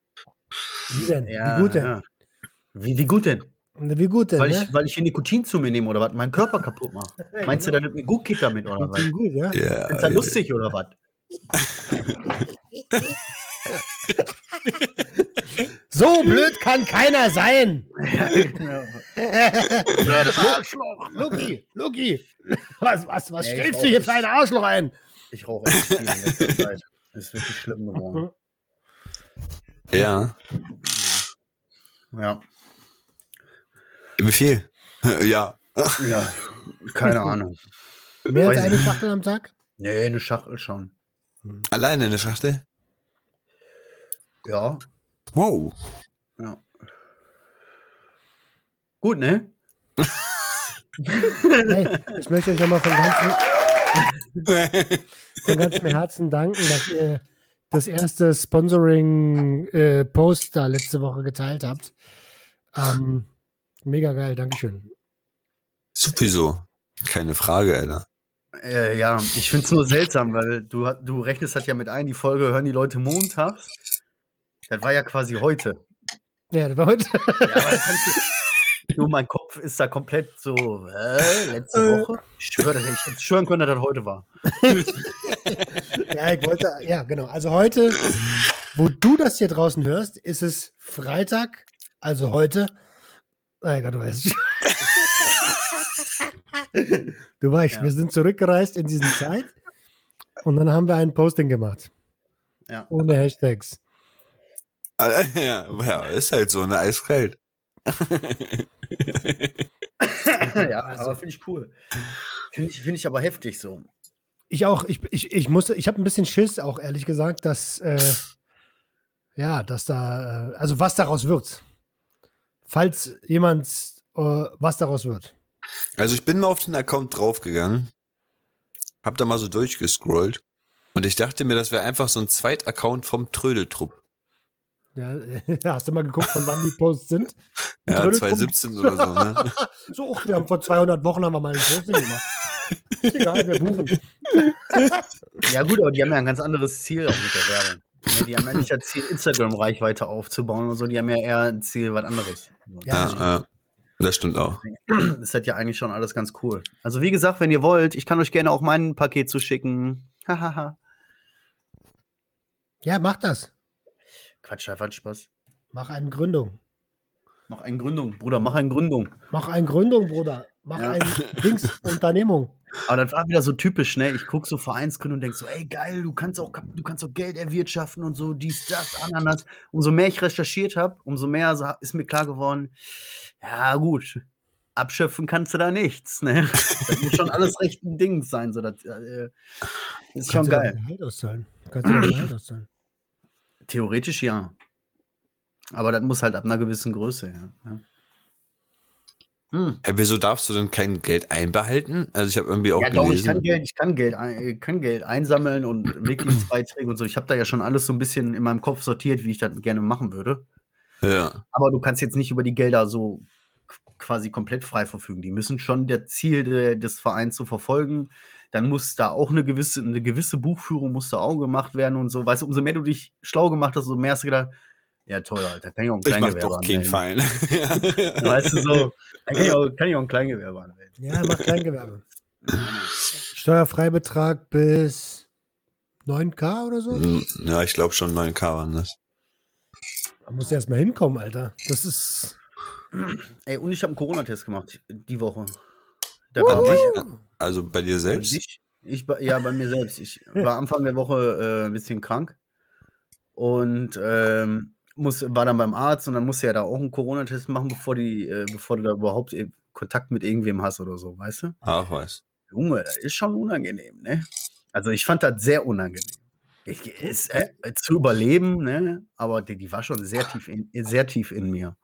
Wie denn? Ja, wie gut denn? ja. Wie, wie gut denn? Wie gut denn? Weil ne? ich, weil ich hier Nikotin zu mir nehme oder was? Meinen Körper kaputt mache. Meinst du, da nimmt mir gut geht damit oder was? Gut, ja? Ja. Ist das lustig oder was? So blöd kann keiner sein. Ja, das Arschloch. Luki, Luki. Was, was, was Ja, stellst du hier für ein Arschloch ein? Ich rauche echt viel in letzter Zeit. Das ist wirklich schlimm geworden. Ja. Ja. Wie viel? Ja. Ja. Keine Ahnung. Mehr als eine. Schachtel am Tag? Nee, eine Schachtel schon. Alleine eine Schachtel? Ja. Wow. Ja. Gut, ne? Hey, ich möchte euch nochmal von ganzem, von ganzem Herzen danken, dass ihr das erste Sponsoring-Post da letzte Woche geteilt habt. Ähm, mega geil, Dankeschön. Sowieso. Keine Frage, Alter. Äh, ja, ich finde es nur seltsam, weil du, du rechnest das ja mit ein, die Folge hören die Leute montags. Das war ja quasi heute. Ja, das war heute. Ja, aber das kannst du, du, mein Kopf ist da komplett so, äh, letzte Woche? Ich schwöre, dass ich hätte schwören können, dass das heute war. Ja, ich wollte, ja, genau. Also heute, wo du das hier draußen hörst, ist es Freitag, also heute. Mein Gott, du weißt. Du weißt, Ja. wir sind zurückgereist in diese Zeit und dann haben wir ein Posting gemacht. Ja. Ohne Hashtags. Ja, ist halt so, ne? Eiskalt. ja, Also- aber finde ich cool. Finde ich, find ich aber heftig so. Ich auch, ich, ich, ich musste, ich habe ein bisschen Schiss, auch ehrlich gesagt, dass, äh, ja, dass da, äh, also was daraus wird. Falls jemand, äh, was daraus wird. Also ich bin mal auf den Account draufgegangen, hab da mal so durchgescrollt und ich dachte mir, das wäre einfach so ein Zweit-Account vom Trödeltrupp. Ja, hast du mal geguckt, von wann die Posts sind? Ja, Trödeltrupp. 2017 oder so, ne? So, ach, wir haben vor 200 Wochen haben wir mal ein Posting gemacht. Ist egal, wir buchen. Ja, gut, aber die haben ja ein ganz anderes Ziel auch mit der Werbung. Ja, die haben ja nicht das Ziel, Instagram-Reichweite aufzubauen und so, die haben ja eher ein Ziel, was anderes. Ja. Ja, ja, das stimmt auch. Das ist ja eigentlich schon alles ganz cool. Also, wie gesagt, wenn ihr wollt, ich kann euch gerne auch mein Paket zuschicken. Hahaha. Ja, mach das. Quatsch, einfach Spaß. Mach eine Gründung. Mach eine Gründung, Bruder, mach eine Gründung. Mach eine Gründung, Bruder. Mach Ja. ein Dings, Unternehmung. Aber das war wieder so typisch, ne? Ich gucke so Vereinsgründung und denk so, ey geil, du kannst auch, du kannst auch Geld erwirtschaften und so, dies, das, Ananas. Umso mehr ich recherchiert habe, umso mehr ist mir klar geworden, ja gut, abschöpfen kannst du da nichts, ne? Das muss schon alles recht ein Ding sein, so das äh, ist schon Kannst du geil. auszahlen. Kannst du dein Gehalt auszahlen. Theoretisch ja. Aber das muss halt ab einer gewissen Größe, ja. ja. Hm. Ja, wieso darfst du denn kein Geld einbehalten? Also ich habe irgendwie auch Ja, doch, ich gelesen. kann Geld, ich kann Geld, ein- äh, kann Geld einsammeln und Mitgliedsbeiträge und so. Ich habe da ja schon alles so ein bisschen in meinem Kopf sortiert, wie ich das gerne machen würde. ja. Aber du kannst jetzt nicht über die Gelder so quasi komplett frei verfügen. Die müssen schon der Ziel de, des Vereins zu verfolgen. Dann muss da auch eine gewisse, eine gewisse Buchführung muss da auch gemacht werden und so. Weißt du, umso mehr du dich schlau gemacht hast, umso mehr hast du gedacht, ja toll, Alter, kann ich auch ein Ich mach Kleingewerbe doch keinen. Fein. Weißt du, so, kann ich auch, kann ich auch ein Kleingewerbe anmelden. Ja, mach Kleingewerbe. Steuerfreibetrag bis 9k oder so? Hm, ja, ich glaube schon 9K waren das. Da musst du erst mal hinkommen, Alter. Das ist. Ey, und ich habe einen Corona-Test gemacht die Woche. Da war ich, Also bei dir selbst? Ich, ich, ja, bei mir selbst. Ich war Anfang der Woche äh, ein bisschen krank und ähm, muss, war dann beim Arzt und dann musste er da auch einen Corona-Test machen, bevor, die, äh, bevor du da überhaupt äh, Kontakt mit irgendwem hast oder so, weißt du? Ach, was. Junge, das ist schon unangenehm, ne? Also ich fand das sehr unangenehm. Ich, ist, äh, zu überleben, ne? Aber die, die war schon sehr tief in, sehr tief in mir.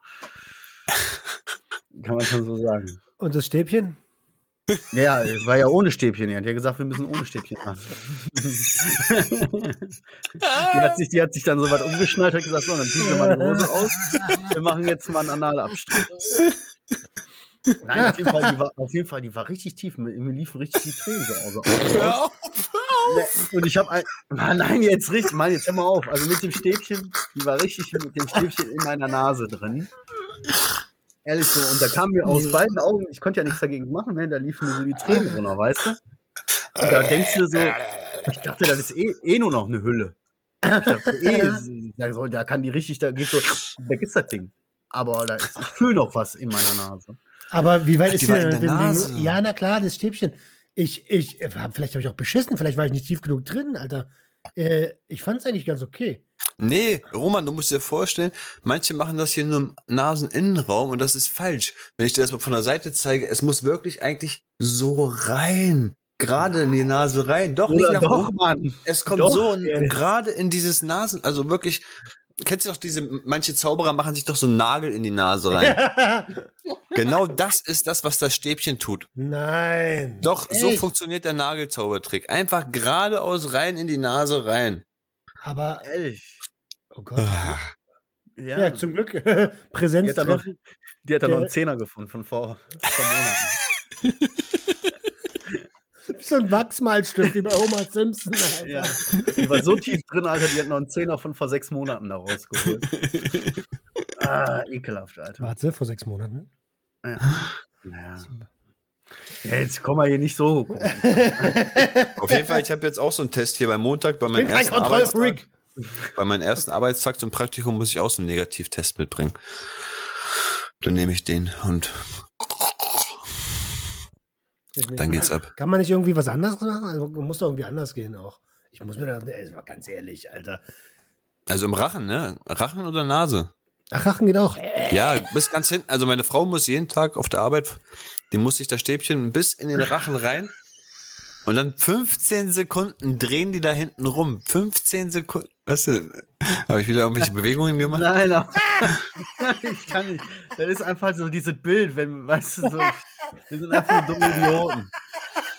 Kann man schon so sagen. Und das Stäbchen? Ja, war ja ohne Stäbchen. Ja. Die hat gesagt, wir müssen ohne Stäbchen machen. die, hat sich, die hat sich dann so weit umgeschnallt, hat gesagt, so, dann ziehen wir mal die Hose aus. Wir machen jetzt mal einen Analabstrich. Nein, auf jeden, Fall, die war, auf jeden Fall, die war richtig tief. Mir, mir liefen richtig die Tränen so aus. Hör auf, Ne, Und ich habe ein. Mann, nein, jetzt richtig. Mann, jetzt hör mal auf. Also mit dem Stäbchen, die war richtig mit dem Stäbchen in meiner Nase drin. Ehrlich so. Und da kam mir aus beiden Augen, ich konnte ja nichts dagegen machen, ne? da liefen mir so die Tränen runter, weißt du? Und da denkst du so, ich dachte, das ist eh, eh nur noch eine Hülle. Ich dachte, eh, da, soll, da kann die richtig, da geht so, weg ist das Ding. Aber da ist, ich fühle noch was in meiner Nase. Aber wie weit Ach, ist denn? Nase. Ja, na klar, das Stäbchen. Ich, ich, vielleicht habe ich auch beschissen, vielleicht war ich nicht tief genug drin, Alter. Äh, ich fand es eigentlich ganz okay. Nee, Roman, du musst dir vorstellen, manche machen das hier nur im Naseninnenraum und das ist falsch. Wenn ich dir das mal von der Seite zeige, es muss wirklich eigentlich so rein. Gerade in die Nase rein. Doch, nicht Oder nach doch, oben. Mann. Es kommt Doch, so ja. gerade in dieses Nasen, also wirklich, kennst du doch diese, manche Zauberer machen sich doch so einen Nagel in die Nase rein. genau das ist das, was das Stäbchen tut. Nein. Doch, so Echt? funktioniert der Nagelzaubertrick. Einfach geradeaus rein in die Nase rein. Aber, Ehrlich. oh Gott. Ah. Ja. Ja, zum Glück. die hat da noch, die hat da noch einen Zehner gefunden von vor, vor Monaten. So ein Wachsmalstift wie bei Homer Simpson. Alter. Ja. Die war so tief drin, Alter, die hat noch einen Zehner von vor sechs Monaten da rausgeholt. ah, ekelhaft, Alter. Warte, vor sechs Monaten. Ja. Ja. Ja, jetzt komm mal hier nicht so. Auf jeden Fall, ich habe jetzt auch so einen Test hier beim Montag, bei meinem ersten Arbeitstag. Bei meinem ersten Arbeitstag zum Praktikum muss ich auch so einen Negativtest mitbringen. Dann nehme ich den und dann geht's ab. Kann man nicht irgendwie was anderes machen? Also, muss doch irgendwie anders gehen auch. Ich muss mir da, ey, ganz ehrlich, Alter. Also im Rachen, ne? Rachen oder Nase? Ach, Rachen geht auch. Ja, bis ganz hinten. Also meine Frau muss jeden Tag auf der Arbeit, die muss sich das Stäbchen bis in den Rachen rein. Und dann 15 Sekunden drehen die da hinten rum. 15 Sekunden. Weißt du, habe ich wieder irgendwelche Bewegungen gemacht? Nein, aber ich kann nicht. Das ist einfach so dieses Bild, wenn, weißt du, so, wir sind einfach nur dumme Idioten.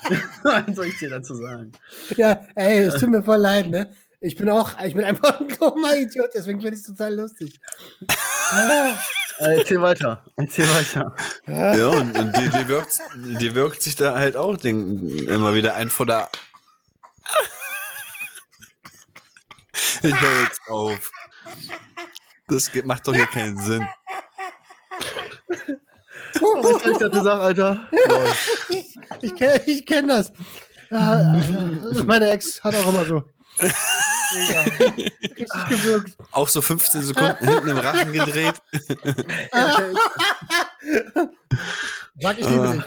Was soll ich dir dazu sagen? Ja, ey, es tut mir voll leid, ne? Ich bin auch, ich bin einfach ein dummer Idiot, deswegen finde ich es total lustig. Ah, Äh, erzähl weiter. Erzähl weiter. Ja, und, und die, die, wirkt, die wirkt sich da halt auch den, immer wieder ein vor der. Ich höre jetzt auf. Das geht, macht doch hier keinen Sinn. Was kann ich dazu sagen, Alter? Ich kenne ich kenn das. Ja, meine Ex hat auch immer so. Richtig gewirkt. Auch so 15 Sekunden hinten im Rachen gedreht. Sag ich liebe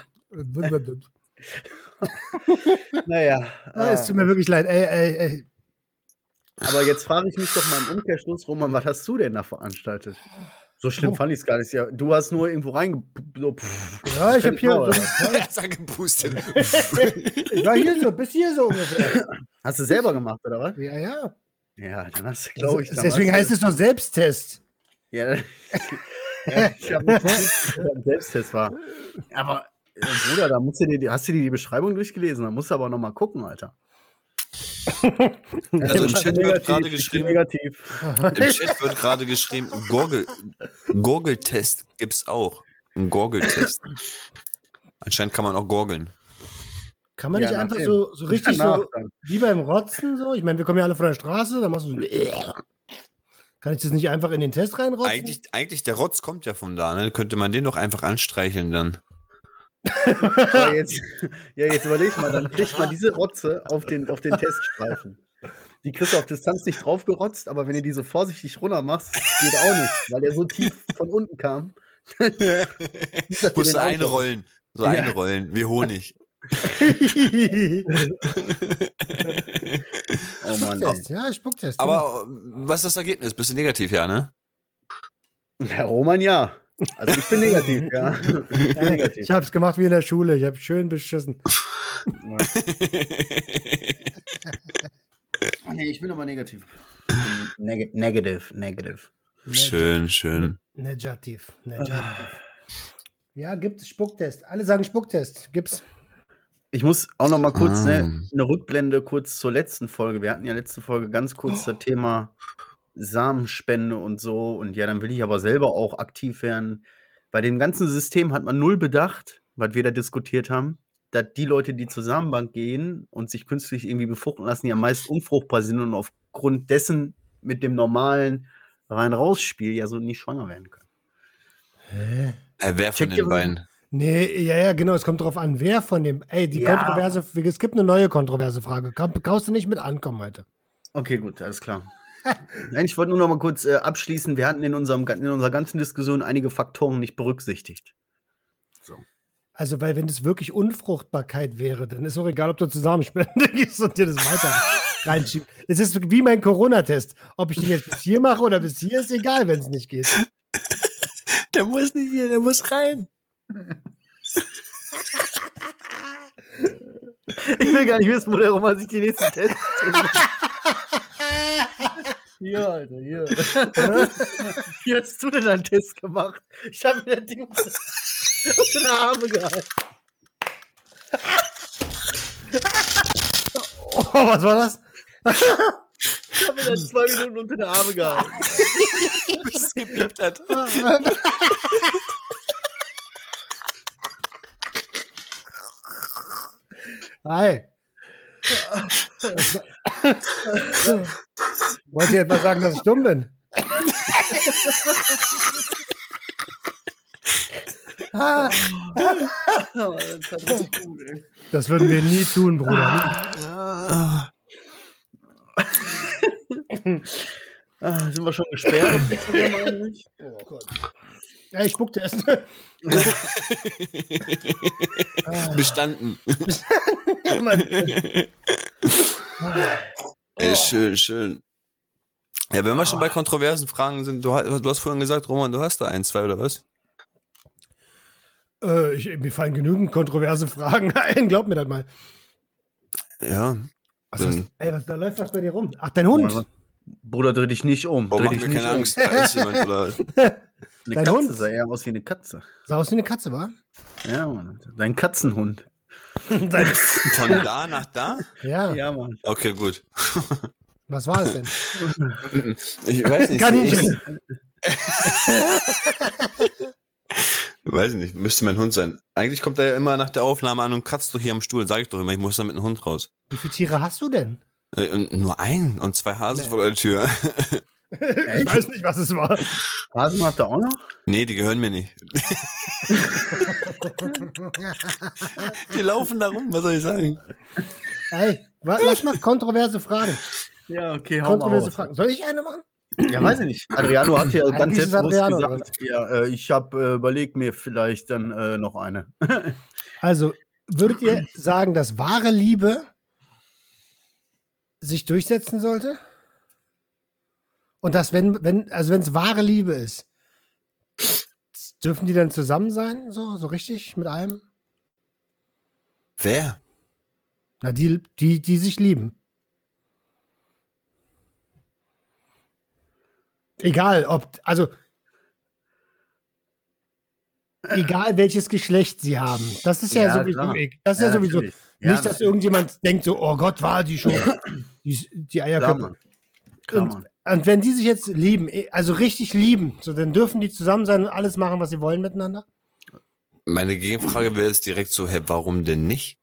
dich. Naja. Ah, es tut mir wirklich leid. Ey, ey, ey. aber jetzt frage ich mich doch mal im Umkehrschluss, Roman, was hast du denn da veranstaltet? So schlimm Oh. fand ich es gar nicht. Ja, du hast nur irgendwo reinge... So, Ja, ich habe hier. So, Er ist angepustet. ich war hier so, bis hier so ungefähr. Hast du selber gemacht, oder was? Ja, ja. Ja, dann hast du, glaube ich, Deswegen heißt es doch Selbsttest. ja, ja, ich habe nicht gewusst, dass das ein Selbsttest war. Aber, äh, Bruder, da musst du dir, die- hast du dir die Beschreibung durchgelesen? Da musst du aber nochmal gucken, Alter. Also im Chat wird gerade geschrieben, Negativ. im Chat wird gerade geschrieben, Gurgeltest gibt's auch. Ein Gurgeltest. Anscheinend kann man auch gurgeln. Kann man Ja, nicht einfach so, so richtig Danach so, dann. wie beim Rotzen so? Ich meine, wir kommen ja alle von der Straße, da machst du so. Kann ich das nicht einfach in den Test reinrotzen? Eigentlich, eigentlich der Rotz kommt ja von da, ne? Könnte man den doch einfach anstreicheln dann. Ja, jetzt, ja, jetzt überleg mal, dann kriegt man diese Rotze auf den, auf den Teststreifen. Die kriegst du auf Distanz nicht draufgerotzt, aber wenn du diese vorsichtig runter machst, geht auch nicht, weil der so tief von unten kam. Musst du einrollen. So Ja. einrollen, wie Honig. Oh Mann. Spucktest, ja, Spucktest. Aber was ist das Ergebnis? Bist du negativ, ja, ne? Herr Roman, ja. Also ich bin negativ, ja. Ich bin ja. negativ. Ich hab's gemacht wie in der Schule. Ich habe schön beschissen. Oh, nee, ich bin aber negativ. Neg negative, negative. Schön, schön. Negativ. Negativ. Ja, gibt es Spucktest. Alle sagen Spucktest. Gibt's. Ich muss auch noch mal kurz Ah. ne, eine Rückblende kurz zur letzten Folge. Wir hatten ja letzte Folge ganz kurz das Thema Samenspende und so. Und ja, dann will ich aber selber auch aktiv werden. Bei dem ganzen System hat man null bedacht, was wir da diskutiert haben, dass die Leute, die zur Samenbank gehen und sich künstlich irgendwie befruchten lassen, ja meist unfruchtbar sind und aufgrund dessen mit dem normalen Rein-Raus-Spiel ja so nicht schwanger werden können. Hä? Äh, wer von Check den beiden? Nee, ja, ja, genau. Es kommt drauf an, wer von dem. Ey, die Ja. kontroverse. Es gibt eine neue kontroverse Frage. Brauchst du nicht mit ankommen heute. Okay, gut, alles klar. Nein, ich wollte nur noch mal kurz äh, abschließen. Wir hatten in, unserem, in unserer ganzen Diskussion einige Faktoren nicht berücksichtigt. Also, weil wenn es wirklich Unfruchtbarkeit wäre, dann ist auch egal, ob du Zusammenspende gehst und dir das weiter reinschiebst. Es ist wie mein Corona-Test. Ob ich den jetzt bis hier mache oder bis hier, ist egal, wenn es nicht geht. Der muss nicht hier, der muss rein. Ich will gar nicht wissen, wo der Roman sich die nächsten Tests. hier, Alter, hier. Wie hast du denn einen Test gemacht? Ich habe mir das Ding unter den Arme gehalten. Oh, was war das? Ich habe mir das zwei Minuten unter den Arme gehalten. Bis es gepiept hat. Hi. Wollt ihr etwa sagen, dass ich dumm bin? Das würden wir nie tun, Bruder. Ah, sind wir schon gesperrt? Oh Gott. Ja, ich spuckte erst. Bestanden. Mann. Ey, schön, schön. Ja, wenn wir schon bei kontroversen Fragen sind, du, du hast vorhin gesagt, Roman, du hast da ein, zwei oder was? Äh, ich, mir fallen genügend kontroverse Fragen ein, glaub mir das mal. Ja. Was Dann, ey, was, da läuft was bei dir rum? Ach, dein Hund. Bruder, dreh dich nicht um. warum Dreh dich mir nicht keine um. Angst? Da ist jemand oder Eine Dein Katze Hund? sah eher aus wie eine Katze. Sah aus wie eine Katze, wa? Ja, Mann. Dein Katzenhund. Von da nach da? ja. Ja, Mann. Okay, gut. was war es denn? Ich weiß nicht. Kaninchen. Ich weiß nicht, müsste mein Hund sein. Eigentlich kommt er ja immer nach der Aufnahme an und kratzt doch hier am Stuhl. Sag ich doch immer, ich muss da mit einem Hund raus. Wie viele Tiere hast du denn? Äh, und nur ein und zwei Hasen vor der Tür. Ich weiß nicht, was es war. Hasen hat er auch noch? Nee, die gehören mir nicht. Die laufen da rum, was soll ich sagen? Ey, lass mal kontroverse Fragen. Ja, okay, hau Kontroverse mal Fragen. Soll ich eine machen? Ja, weiß ich nicht. Adriano hat ja ganz selbstbewusst gesagt, ja, äh, ich habe äh, überlegt mir vielleicht dann äh, noch eine. Also, würdet ihr sagen, dass wahre Liebe sich durchsetzen sollte? Und dass, wenn, wenn, also wenn es wahre Liebe ist, dürfen die dann zusammen sein? So, so richtig mit allem? Wer? Na, die, die, die sich lieben. Egal, ob, also, egal welches Geschlecht sie haben. Das ist ja, Ja, sowieso, egal. das ist ja, sowieso, natürlich. Ja, nicht, dass irgendjemand denkt so, oh Gott, war die schon, die, die Klar, Eierköpfe. Mann. Klar, Und, Mann. Und wenn die sich jetzt lieben, eh, also richtig lieben, so dann dürfen die zusammen sein und alles machen, was sie wollen miteinander? Meine Gegenfrage wäre jetzt direkt so, hä, warum denn nicht?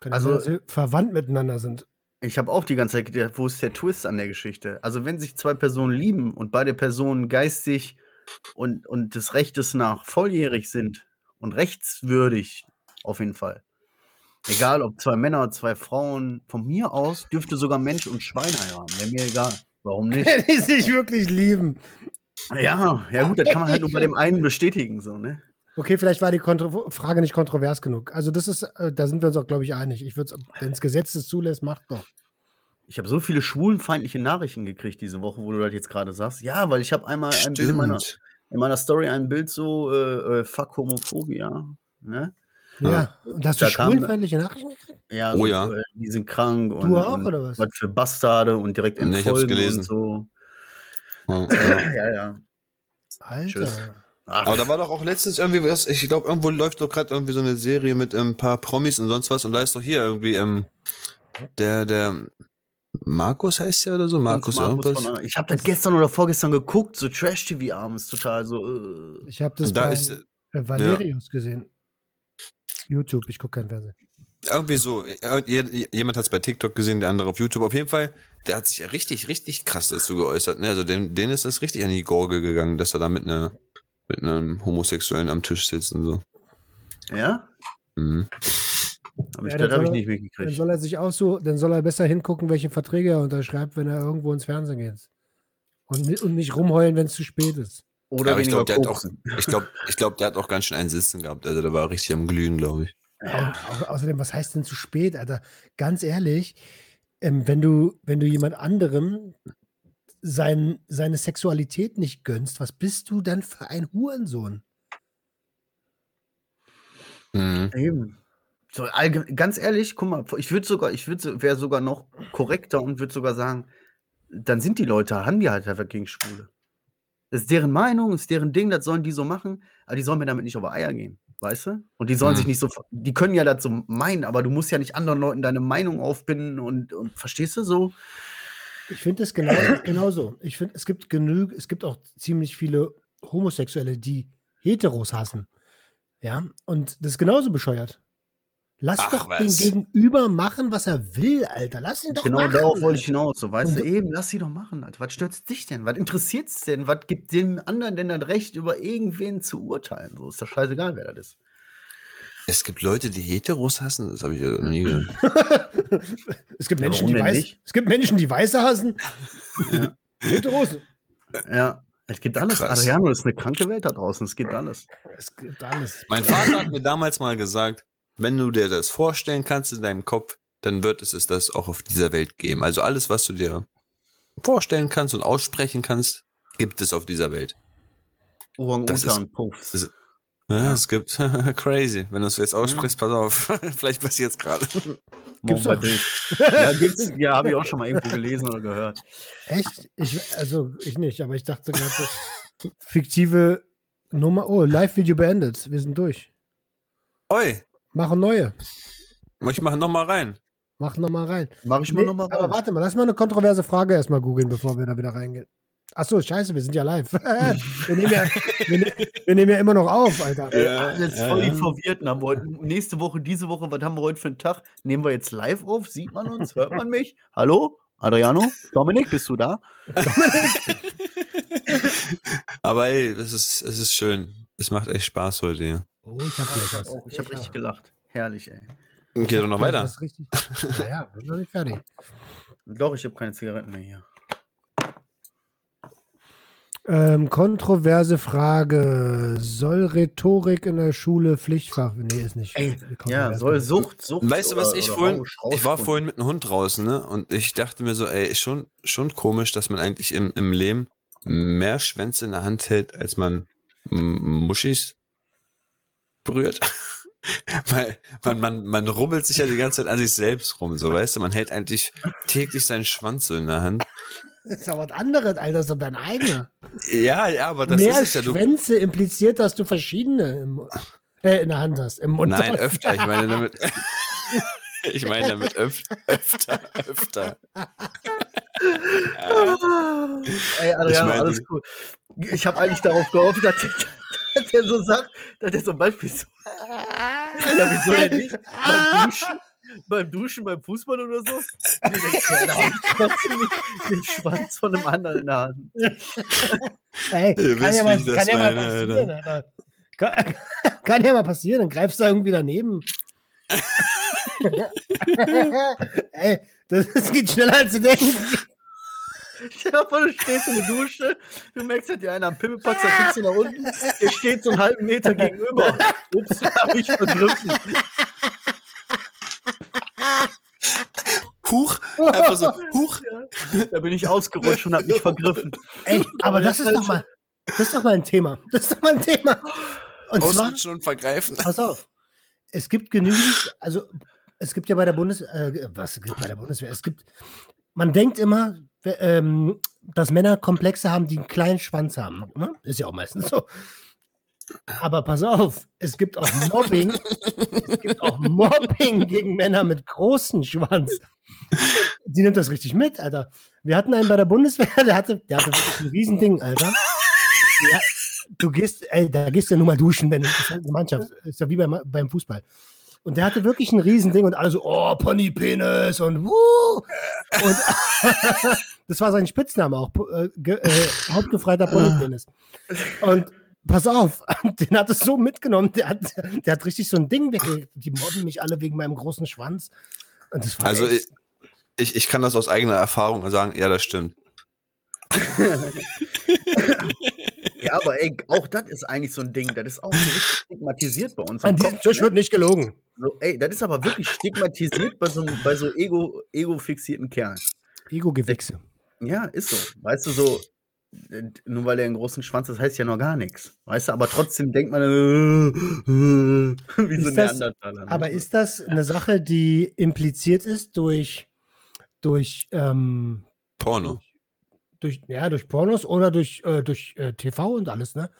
Also- also, dass sie verwandt miteinander sind. Ich habe auch die ganze Zeit gedacht, wo ist der Twist an der Geschichte? Also, wenn sich zwei Personen lieben und beide Personen geistig und, und des Rechtes nach volljährig sind und rechtswürdig, auf jeden Fall. Egal, ob zwei Männer, zwei Frauen, von mir aus dürfte sogar Mensch und Schwein heiraten. Wäre mir egal. Warum nicht? Wenn die sich wirklich lieben. Ja, ja gut, das kann man halt nur bei dem einen bestätigen, so, ne? Okay, vielleicht war die Kontro Frage nicht kontrovers genug. Also das ist, äh, da sind wir uns auch, glaube ich, einig. Ich würde wenn das Gesetz es zulässt, macht doch. Ich habe so viele schwulenfeindliche Nachrichten gekriegt diese Woche, wo du das jetzt gerade sagst. Ja, weil ich habe einmal ein Bild in meiner, in meiner Story ein Bild so, äh, äh, fuck Homophobia, ne? Ja. Und hast du Da schwulenfeindliche Nachrichten gekriegt? Ja, Oh so, ja. äh, Die sind krank und, Du auch, und oder was? was für Bastarde und direkt Nee, entfolgen gelesen. und so. Ja, ja. Ja, ja. Alter. Tschüss. Ach, Aber da war doch auch letztens irgendwie was, ich glaube, irgendwo läuft doch gerade irgendwie so eine Serie mit ein paar Promis und sonst was und da ist doch hier irgendwie ähm, der, der Markus heißt der oder so? Markus, irgendwas? von, ich habe das gestern oder vorgestern geguckt, so Trash-TV abends, total so. Äh. Ich habe das da bei ist äh, Valerius gesehen. YouTube, ich gucke kein Fernsehen. irgendwie so, äh, je- jemand hat es bei TikTok gesehen, der andere auf YouTube. Auf jeden Fall, der hat sich ja richtig, richtig krass dazu geäußert. Ne? Also dem, denen ist das richtig an die Gurgel gegangen, dass er da mit, einer mit einem Homosexuellen am Tisch sitzt und so. Ja? Mhm. Ich, Ja, das dann habe ich soll- nicht Dann mitgekriegt. soll er sich aussuchen, dann soll er besser hingucken, welche Verträge er unterschreibt, wenn er irgendwo ins Fernsehen geht. Und, und nicht rumheulen, wenn es zu spät ist. Oder Aber ich glaube, der hat auch, ich glaube, ich glaub, der hat auch ganz schön einen Sitzen gehabt. Also der war richtig am Glühen, glaube ich. Ja. Au- au- außerdem, was heißt denn zu spät, Alter? Ganz ehrlich, ähm, wenn du, wenn du jemand anderem sein, seine Sexualität nicht gönnst, was bist du denn für ein Hurensohn? Mhm. Eben. So, ganz ehrlich, guck mal, ich würde sogar, ich würde, wäre sogar noch korrekter und würde sogar sagen, dann sind die Leute, haben die halt einfach gegen Schwule. Das ist deren Meinung, ist deren Ding, das sollen die so machen, aber die sollen mir damit nicht über Eier gehen, weißt du? Und die sollen Mhm. sich nicht so, die können ja das so meinen, aber du musst ja nicht anderen Leuten deine Meinung aufbinden und, und verstehst du so? Ich finde es genau, genauso. Ich finde, es gibt genug, es gibt auch ziemlich viele Homosexuelle, die Heteros hassen. Ja, und das ist genauso bescheuert. Lass Ach, doch was. den Gegenüber machen, was er will, Alter. Lass ihn doch Genau machen. darauf wollte ich hinaus. So, weißt du, eben, lass sie doch machen, Alter. Was stört dich denn? Was interessiert es denn? Was gibt dem anderen denn das Recht, über irgendwen zu urteilen? So ist doch scheißegal, wer das ist. Es gibt Leute, die Heteros hassen, das habe ich ja noch nie gehört. Es gibt, Menschen, die weiß, nicht? es gibt Menschen, die Weiße hassen. Ja. Heteros. Ja, es gibt alles. Krass. Adriano ist eine kranke Welt da draußen. Es gibt alles. Es gibt alles. Mein Vater hat mir damals mal gesagt, wenn du dir das vorstellen kannst in deinem Kopf, dann wird es es das auch auf dieser Welt geben. Also alles, was du dir vorstellen kannst und aussprechen kannst, gibt es auf dieser Welt. Das ist- das- Ja, es gibt crazy. Wenn du es jetzt aussprichst, pass auf. Vielleicht passiert es gerade. Gibt's doch. Ja, gibt's, ja habe ich auch schon mal irgendwo gelesen oder gehört. Echt? Ich, also, ich nicht, aber ich dachte gerade, fiktive Nummer. Oh, Live-Video beendet. Wir sind durch. Oi, Machen neue. ich mache nochmal rein. Mach nochmal rein. Mach ich mal Nee, nochmal aber rein. warte mal, lass mal eine kontroverse Frage erstmal googeln, bevor wir da wieder reingehen. Achso, scheiße, wir sind ja live. wir, nehmen ja, wir, ne- wir nehmen ja immer noch auf, Alter. Ja, jetzt voll die Verwirrten haben heute. Nächste Woche, diese Woche, was haben wir heute für einen Tag? Nehmen wir jetzt live auf? Sieht man uns? Hört man mich? Hallo? Adriano? Dominik, bist du da? Aber ey, das ist, es ist schön. Es macht echt Spaß heute hier. Oh, ich hab gleich was. Ich habe richtig gelacht. Herrlich, ey. Geht doch noch weiter. Das richtig. Naja, wir sind noch nicht fertig. Doch, ich habe keine Zigaretten mehr hier. Ähm, kontroverse Frage. Soll Rhetorik in der Schule Pflichtfach? Nee, ist nicht. Ey, Ja, soll Sucht, Sucht. Weißt du, was ich vorhin, ich war vorhin mit einem Hund draußen, ne? Und ich dachte mir so, ey, ist schon, schon komisch, dass man eigentlich im, im Leben mehr Schwänze in der Hand hält, als man Muschis berührt. Weil man, man, man rubbelt sich ja die ganze Zeit an sich selbst rum, so weißt du, man hält eigentlich täglich seinen Schwanz so in der Hand. Das ist ja was anderes, Alter. Das ist doch dein eigener. Ja, ja, aber das Mehr ist ja. Du, Schwänze impliziert, dass du verschiedene im, äh, in der Hand hast. Im Mund nein, öfter. Ich meine damit. ich meine damit öf öfter, öfter. Ey, Adriano, meine- alles cool. Ich habe eigentlich darauf gehofft, dass, der- dass der so sagt, dass der zum Beispiel so. Ja, wieso denn nicht? Beim Duschen, beim Duschen, beim Fußball oder so? Nee, da ich trotzdem nicht den Schwanz von einem anderen in der Hand. Ey, Ihr kann wisst, ja mal, ich kann ja mal meine, passieren, Alter. Kann, kann ja mal passieren, dann greifst du irgendwie daneben. Ey, das, das geht schneller als du denkst. Stell dir vor, du stehst in der Dusche, du merkst, dass dir einer am Pimmel packt, dann guckst du nach unten, der steht so einen halben Meter gegenüber. Ups, hab ich vergriffen. Huch, einfach so, huch. Da bin ich ausgerutscht und hab mich vergriffen. Ey, aber das ist doch mal, das ist doch mal ein Thema. Das ist doch mal ein Thema. Und zwar, Ausrutschen und vergreifen. pass auf. es gibt genügend, also es gibt ja bei der Bundes, äh, was gibt bei der Bundeswehr? Es gibt, man denkt immer, ähm, dass Männer Komplexe haben, die einen kleinen Schwanz haben. Ne? Ist ja auch meistens so. Aber pass auf, es gibt auch Mobbing. es gibt auch Mobbing gegen Männer mit großem Schwanz. Die nimmt das richtig mit, Alter. Wir hatten einen bei der Bundeswehr, der hatte, der hatte wirklich ein Riesending, Alter. Ja, du gehst, ey, da gehst du ja nur mal duschen, wenn du halt eine Mannschaft. Ist ja wie beim, beim Fußball. Und der hatte wirklich ein Riesending und alle so, oh, Ponypenis und wuh. Und das war sein Spitzname auch, äh, äh, hauptgefreiter Ponypenis. Und pass auf, den hat es so mitgenommen, der hat, der hat richtig so ein Ding weg. Die mobben mich alle wegen meinem großen Schwanz. Also ich, ich, ich kann das aus eigener Erfahrung sagen, ja, das stimmt. Ja, aber ey, auch das ist eigentlich so ein Ding. Das ist auch so richtig stigmatisiert bei uns. an diesem Kopf, Tisch ne? wird nicht gelogen. so, ey, das ist aber wirklich stigmatisiert bei so, bei so ego, ego-fixierten Kerlen. Ego-Gewichse. Ja, ist so. Weißt du, so, äh, nur weil er einen großen Schwanz hat, heißt ja noch gar nichts. Weißt du, aber trotzdem denkt man, äh, äh, wie so Ist ein das- Neandertaler. ne? Aber ist das eine Sache, die impliziert ist durch, durch, ähm, Porno. Durch, ja, durch Pornos oder durch, äh, durch äh, TV und alles, ne?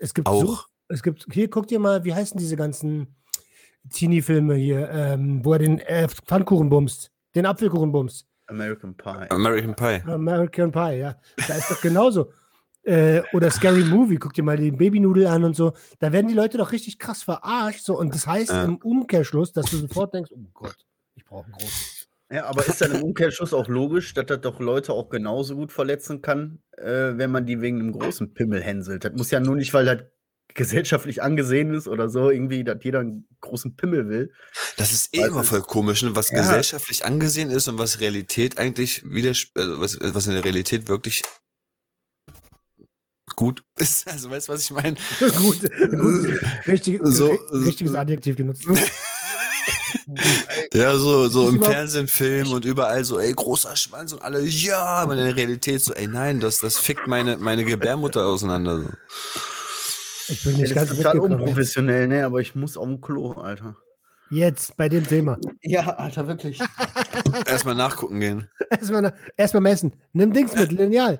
Es gibt so, Auch. es gibt, hier, guck dir mal, wie heißen diese ganzen Teenie-Filme hier, ähm, wo er den äh, Pfannkuchen bumst, den Apfelkuchen bumst. American Pie. American Pie. American Pie, ja. Da ist doch genauso. Äh, oder Scary Movie, guck dir mal den Babynudel an und so. Da werden die Leute doch richtig krass verarscht. So, und das heißt Ja. im Umkehrschluss, dass du sofort denkst, oh Gott, ich brauche einen großen. Ja, aber ist dann im Umkehrschluss auch logisch, dass das doch Leute auch genauso gut verletzen kann, äh, wenn man die wegen einem großen Pimmel hänselt. Das muss ja nur nicht, weil das gesellschaftlich angesehen ist oder so, irgendwie, dass jeder einen großen Pimmel will. Das ist eh immer voll komisch, ne? was Ja. gesellschaftlich angesehen ist und was Realität eigentlich widers also was, was in der Realität wirklich gut ist. Also weißt du, was ich meine? gut, gut. Richtig, So, ri- richtiges Adjektiv genutzt. Ja, so, so im Fernsehen, Film und überall so, ey, großer Schwanz und alle, ja, aber in der Realität so, ey, nein, das, das fickt meine, meine Gebärmutter auseinander. So. Ich bin Ja, nicht das ganz ist total unprofessionell, ne? Aber ich muss auf dem Klo, Alter. Jetzt bei dem Thema. Ja, Alter, wirklich. Erstmal nachgucken gehen. Erstmal erst mal messen. Nimm Dings mit, Lineal.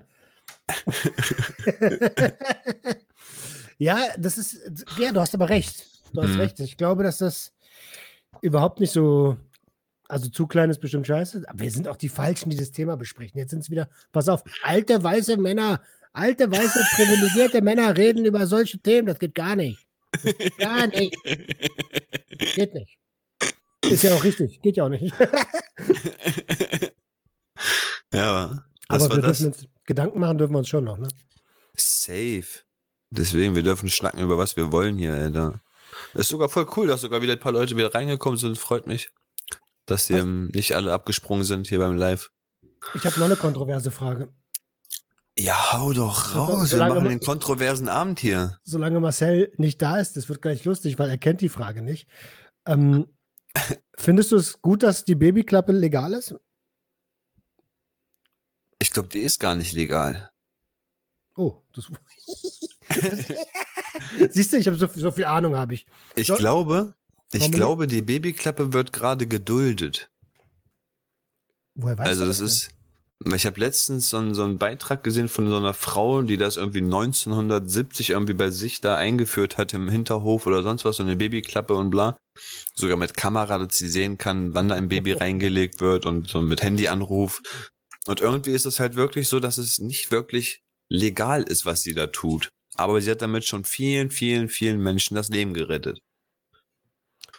ja, das ist, ja, du hast aber recht. Du hast Mhm. recht. Ich glaube, dass das überhaupt nicht so, also zu klein ist bestimmt scheiße. Aber wir sind auch die Falschen, die das Thema besprechen. Jetzt sind es wieder, pass auf, alte weiße Männer, alte weiße privilegierte Männer reden über solche Themen. Das geht gar nicht. Das geht gar nicht. Geht nicht. Ist ja auch richtig. Geht ja auch nicht. Ja, Aber wir das? dürfen uns Gedanken machen, dürfen wir uns schon noch, ne? Safe. Deswegen, wir dürfen schnacken über was wir wollen hier, Alter. Ist sogar voll cool, dass sogar wieder ein paar Leute wieder reingekommen sind. Freut mich, dass die Was? ähm, nicht alle abgesprungen sind hier beim Live. Ich habe noch eine kontroverse Frage. Ja, hau doch raus. Wir machen den kontroversen Abend hier. Solange Marcel nicht da ist, das wird gleich lustig, weil er kennt die Frage nicht. Ähm, findest du es gut, dass die Babyklappe legal ist? Ich glaube, die ist gar nicht legal. Oh, das. Siehst du, ich habe so, so viel Ahnung, habe ich. Ich So- glaube, ich Warum- glaube, die Babyklappe wird gerade geduldet. Woher weißt also du das denn? ist, ich habe letztens so einen, so einen Beitrag gesehen von so einer Frau, die das irgendwie 1970 irgendwie bei sich da eingeführt hat im Hinterhof oder sonst was, so eine Babyklappe und bla. Sogar mit Kamera, dass sie sehen kann, wann da ein Baby reingelegt wird und so mit Handyanruf. Und irgendwie ist es halt wirklich so, dass es nicht wirklich legal ist, was sie da tut. Aber sie hat damit schon vielen, vielen, vielen Menschen das Leben gerettet.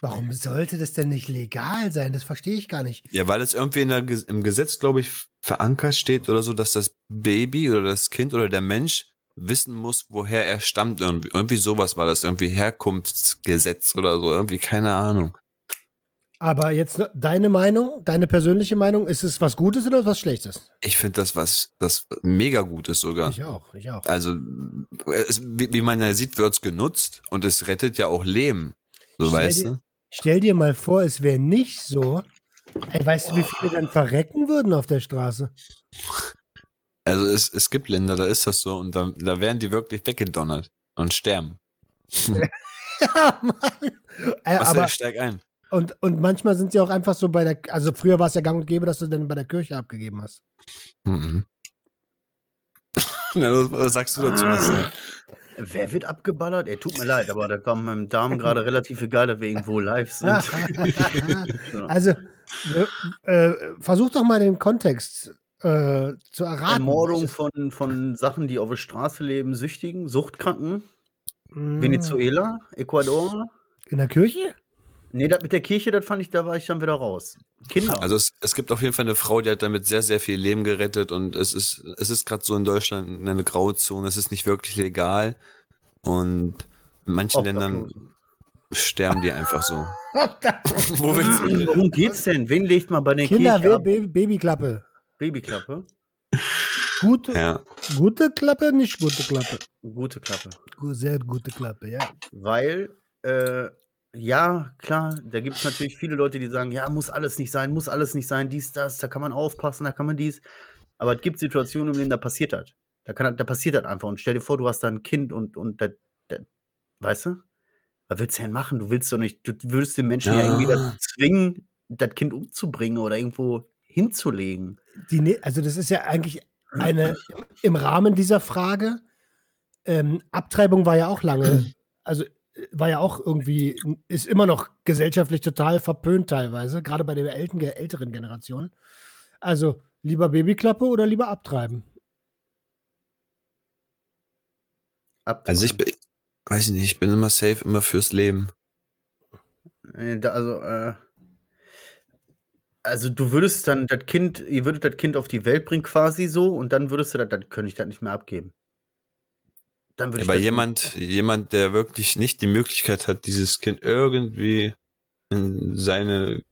Warum sollte das denn nicht legal sein? Das verstehe ich gar nicht. Ja, weil es irgendwie der, im Gesetz, glaube ich, verankert steht oder so, dass das Baby oder das Kind oder der Mensch wissen muss, woher er stammt. Irgendwie, irgendwie sowas war das, irgendwie Herkunftsgesetz oder so, irgendwie keine Ahnung. Aber jetzt deine Meinung, deine persönliche Meinung, ist es was Gutes oder was Schlechtes? Ich finde das was, das mega gut ist sogar. Ich auch, ich auch. Also, es, wie, wie man ja sieht, wird's genutzt und es rettet ja auch Leben. So Stell weißt dir- du? Stell dir mal vor, es wäre nicht so. Ey, weißt du, wie viele dann verrecken würden auf der Straße? Also es, es gibt Länder, da ist das so und da, da werden die wirklich weggedonnert und sterben. Ja, Mann. Äh, aber, ich steig ein. Und, und manchmal sind sie auch einfach so bei der, also früher war es ja gang und gäbe, dass du dann bei der Kirche abgegeben hast. Mhm. Na, was, sagst du dazu? Wer wird abgeballert? Ey, tut mir leid, aber da kommt meinem Darm gerade relativ egal, dass wir irgendwo live sind. Also, äh, äh, versuch doch mal den Kontext äh, zu erraten. Ermordung von, von Sachen, die auf der Straße leben, Süchtigen, Suchtkranken, Mm, Venezuela, Ecuador. In der Kirche? Nee, das mit der Kirche, das fand ich, da war ich dann wieder raus. Kinder. Also es, es gibt auf jeden Fall eine Frau, die hat damit sehr, sehr viel Leben gerettet und es ist, es ist gerade so in Deutschland eine Grauzone, es ist nicht wirklich legal und in manchen Ländern Obdachlosen. sterben die einfach so. Wo? Worum geht's denn? Wen legt man bei den Kinder, Kirche ab? Baby, Babyklappe. Babyklappe? Gute, Ja, gute Klappe, nicht gute Klappe. Gute Klappe. Sehr gute Klappe, ja. Weil, äh, ja, klar, da gibt es natürlich viele Leute, die sagen, ja, muss alles nicht sein, muss alles nicht sein, dies, das, da kann man aufpassen, da kann man dies. Aber es gibt Situationen, in denen da passiert das. Da, kann, da passiert das einfach. Und stell dir vor, du hast da ein Kind und, und da, da, weißt du? Was willst du denn machen? Du willst doch nicht, du würdest den Menschen ja, Ja. irgendwie dazu zwingen, das Kind umzubringen oder irgendwo hinzulegen. Die, ne- also das ist ja eigentlich eine, im Rahmen dieser Frage, ähm, Abtreibung war ja auch lange, also war ja auch irgendwie, ist immer noch gesellschaftlich total verpönt teilweise, gerade bei der älten, älteren Generation. Also lieber Babyklappe oder lieber abtreiben? also ich bin, weiß ich nicht, ich bin immer safe, immer fürs Leben. Also, äh, also du würdest dann das Kind, ihr würdet das Kind auf die Welt bringen quasi so und dann würdest du das, dann könnte ich das nicht mehr abgeben. Dann würde ich Aber jemand, jemand, der wirklich nicht die Möglichkeit hat, dieses Kind irgendwie in seine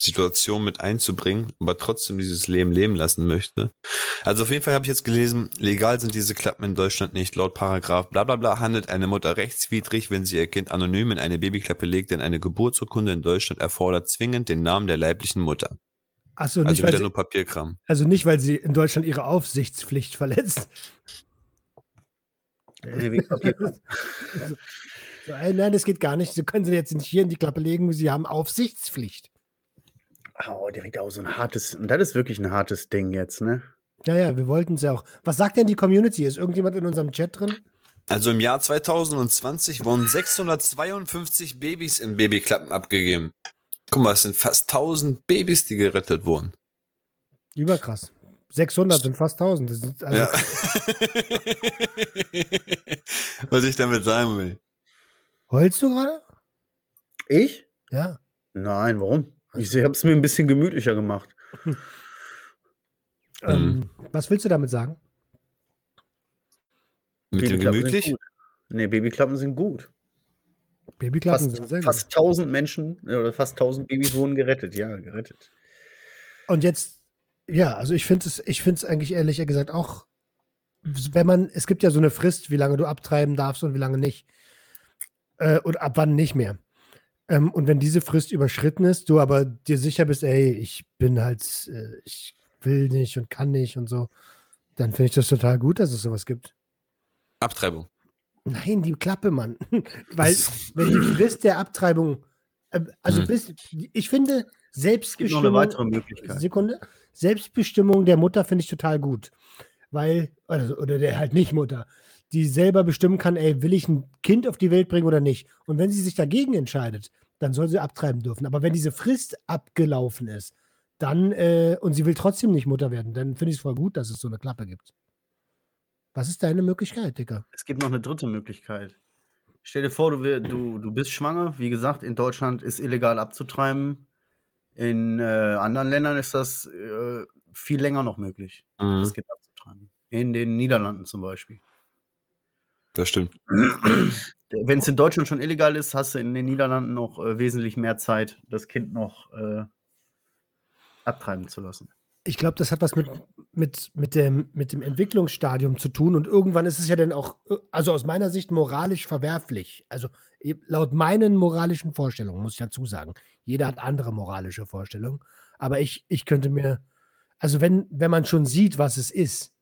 Situation mit einzubringen, aber trotzdem dieses Leben leben lassen möchte. Also auf jeden Fall habe ich jetzt gelesen, legal sind diese Klappen in Deutschland nicht. Laut Paragraph bla bla bla handelt eine Mutter rechtswidrig, wenn sie ihr Kind anonym in eine Babyklappe legt, denn eine Geburtsurkunde in Deutschland erfordert zwingend den Namen der leiblichen Mutter. Achso, Also nicht, weil wieder sie, nur Papierkram. also nicht, weil sie in Deutschland ihre Aufsichtspflicht verletzt. Nee, wegen Papier. Also, so, ey, nein, das geht gar nicht. Sie können sie jetzt nicht hier in die Klappe legen, sie haben Aufsichtspflicht. Oh, direkt auch so ein hartes, und das ist wirklich ein hartes Ding jetzt, ne? Ja, ja, wir wollten es ja auch. Was sagt denn die Community? Ist irgendjemand in unserem Chat drin? Also im Jahr 2020 wurden 652 Babys in Babyklappen abgegeben. Guck mal, es sind fast 1000 Babys, die gerettet wurden. Überkrass. 600 sind fast 1000. Das sind also, Ja. Was ich damit sagen will. Heulst du gerade? Ich? Ja. Nein, warum? Ich habe es mir ein bisschen gemütlicher gemacht. Ähm, was willst du damit sagen? Mit dem Babyklappen sind gemütlich? gut. Nee, Babyklappen sind gut. Babyklappen Fast, sind sehr fast 1000 Menschen äh, oder fast 1000 Babys wurden gerettet. Ja, gerettet. gut. Und jetzt, ja, also ich finde es, ich finde es eigentlich ehrlich gesagt auch, wenn man, es gibt ja so eine Frist, wie lange du abtreiben darfst und wie lange nicht. Äh, und ab wann nicht mehr. Ähm, und wenn diese Frist überschritten ist, du aber dir sicher bist, ey, ich bin halt, äh, ich will nicht und kann nicht und so, dann finde ich das total gut, dass es sowas gibt. Abtreibung. Nein, die Klappe, Mann. Weil, wenn die Frist der Abtreibung, äh, also Hm. bis, ich finde, Es gibt noch eine Selbstbestimmung, weitere Möglichkeit. Sekunde, Selbstbestimmung der Mutter finde ich total gut. Weil, also, oder der halt nicht Mutter, die selber bestimmen kann, ey, will ich ein Kind auf die Welt bringen oder nicht? Und wenn sie sich dagegen entscheidet, dann soll sie abtreiben dürfen. Aber wenn diese Frist abgelaufen ist, dann, äh, und sie will trotzdem nicht Mutter werden, dann finde ich es voll gut, dass es so eine Klappe gibt. Was ist deine Möglichkeit, Dicker? Es gibt noch eine dritte Möglichkeit. Stell dir vor, du, du, du bist schwanger. Wie gesagt, in Deutschland ist illegal abzutreiben. In äh, anderen Ländern ist das äh, viel länger noch möglich, Mhm, das Kind abzutreiben. In den Niederlanden zum Beispiel. das stimmt. Wenn es in Deutschland schon illegal ist, hast du in den Niederlanden noch äh, wesentlich mehr Zeit, das Kind noch äh, abtreiben zu lassen. Ich glaube, das hat was mit, mit, mit, dem, mit dem Entwicklungsstadium zu tun und irgendwann ist es ja dann auch, äh, also aus meiner Sicht moralisch verwerflich. Also eh, laut meinen moralischen Vorstellungen, muss ich dazu sagen. Jeder hat andere moralische Vorstellungen. Aber ich, ich könnte mir, also wenn, wenn man schon sieht, was es ist,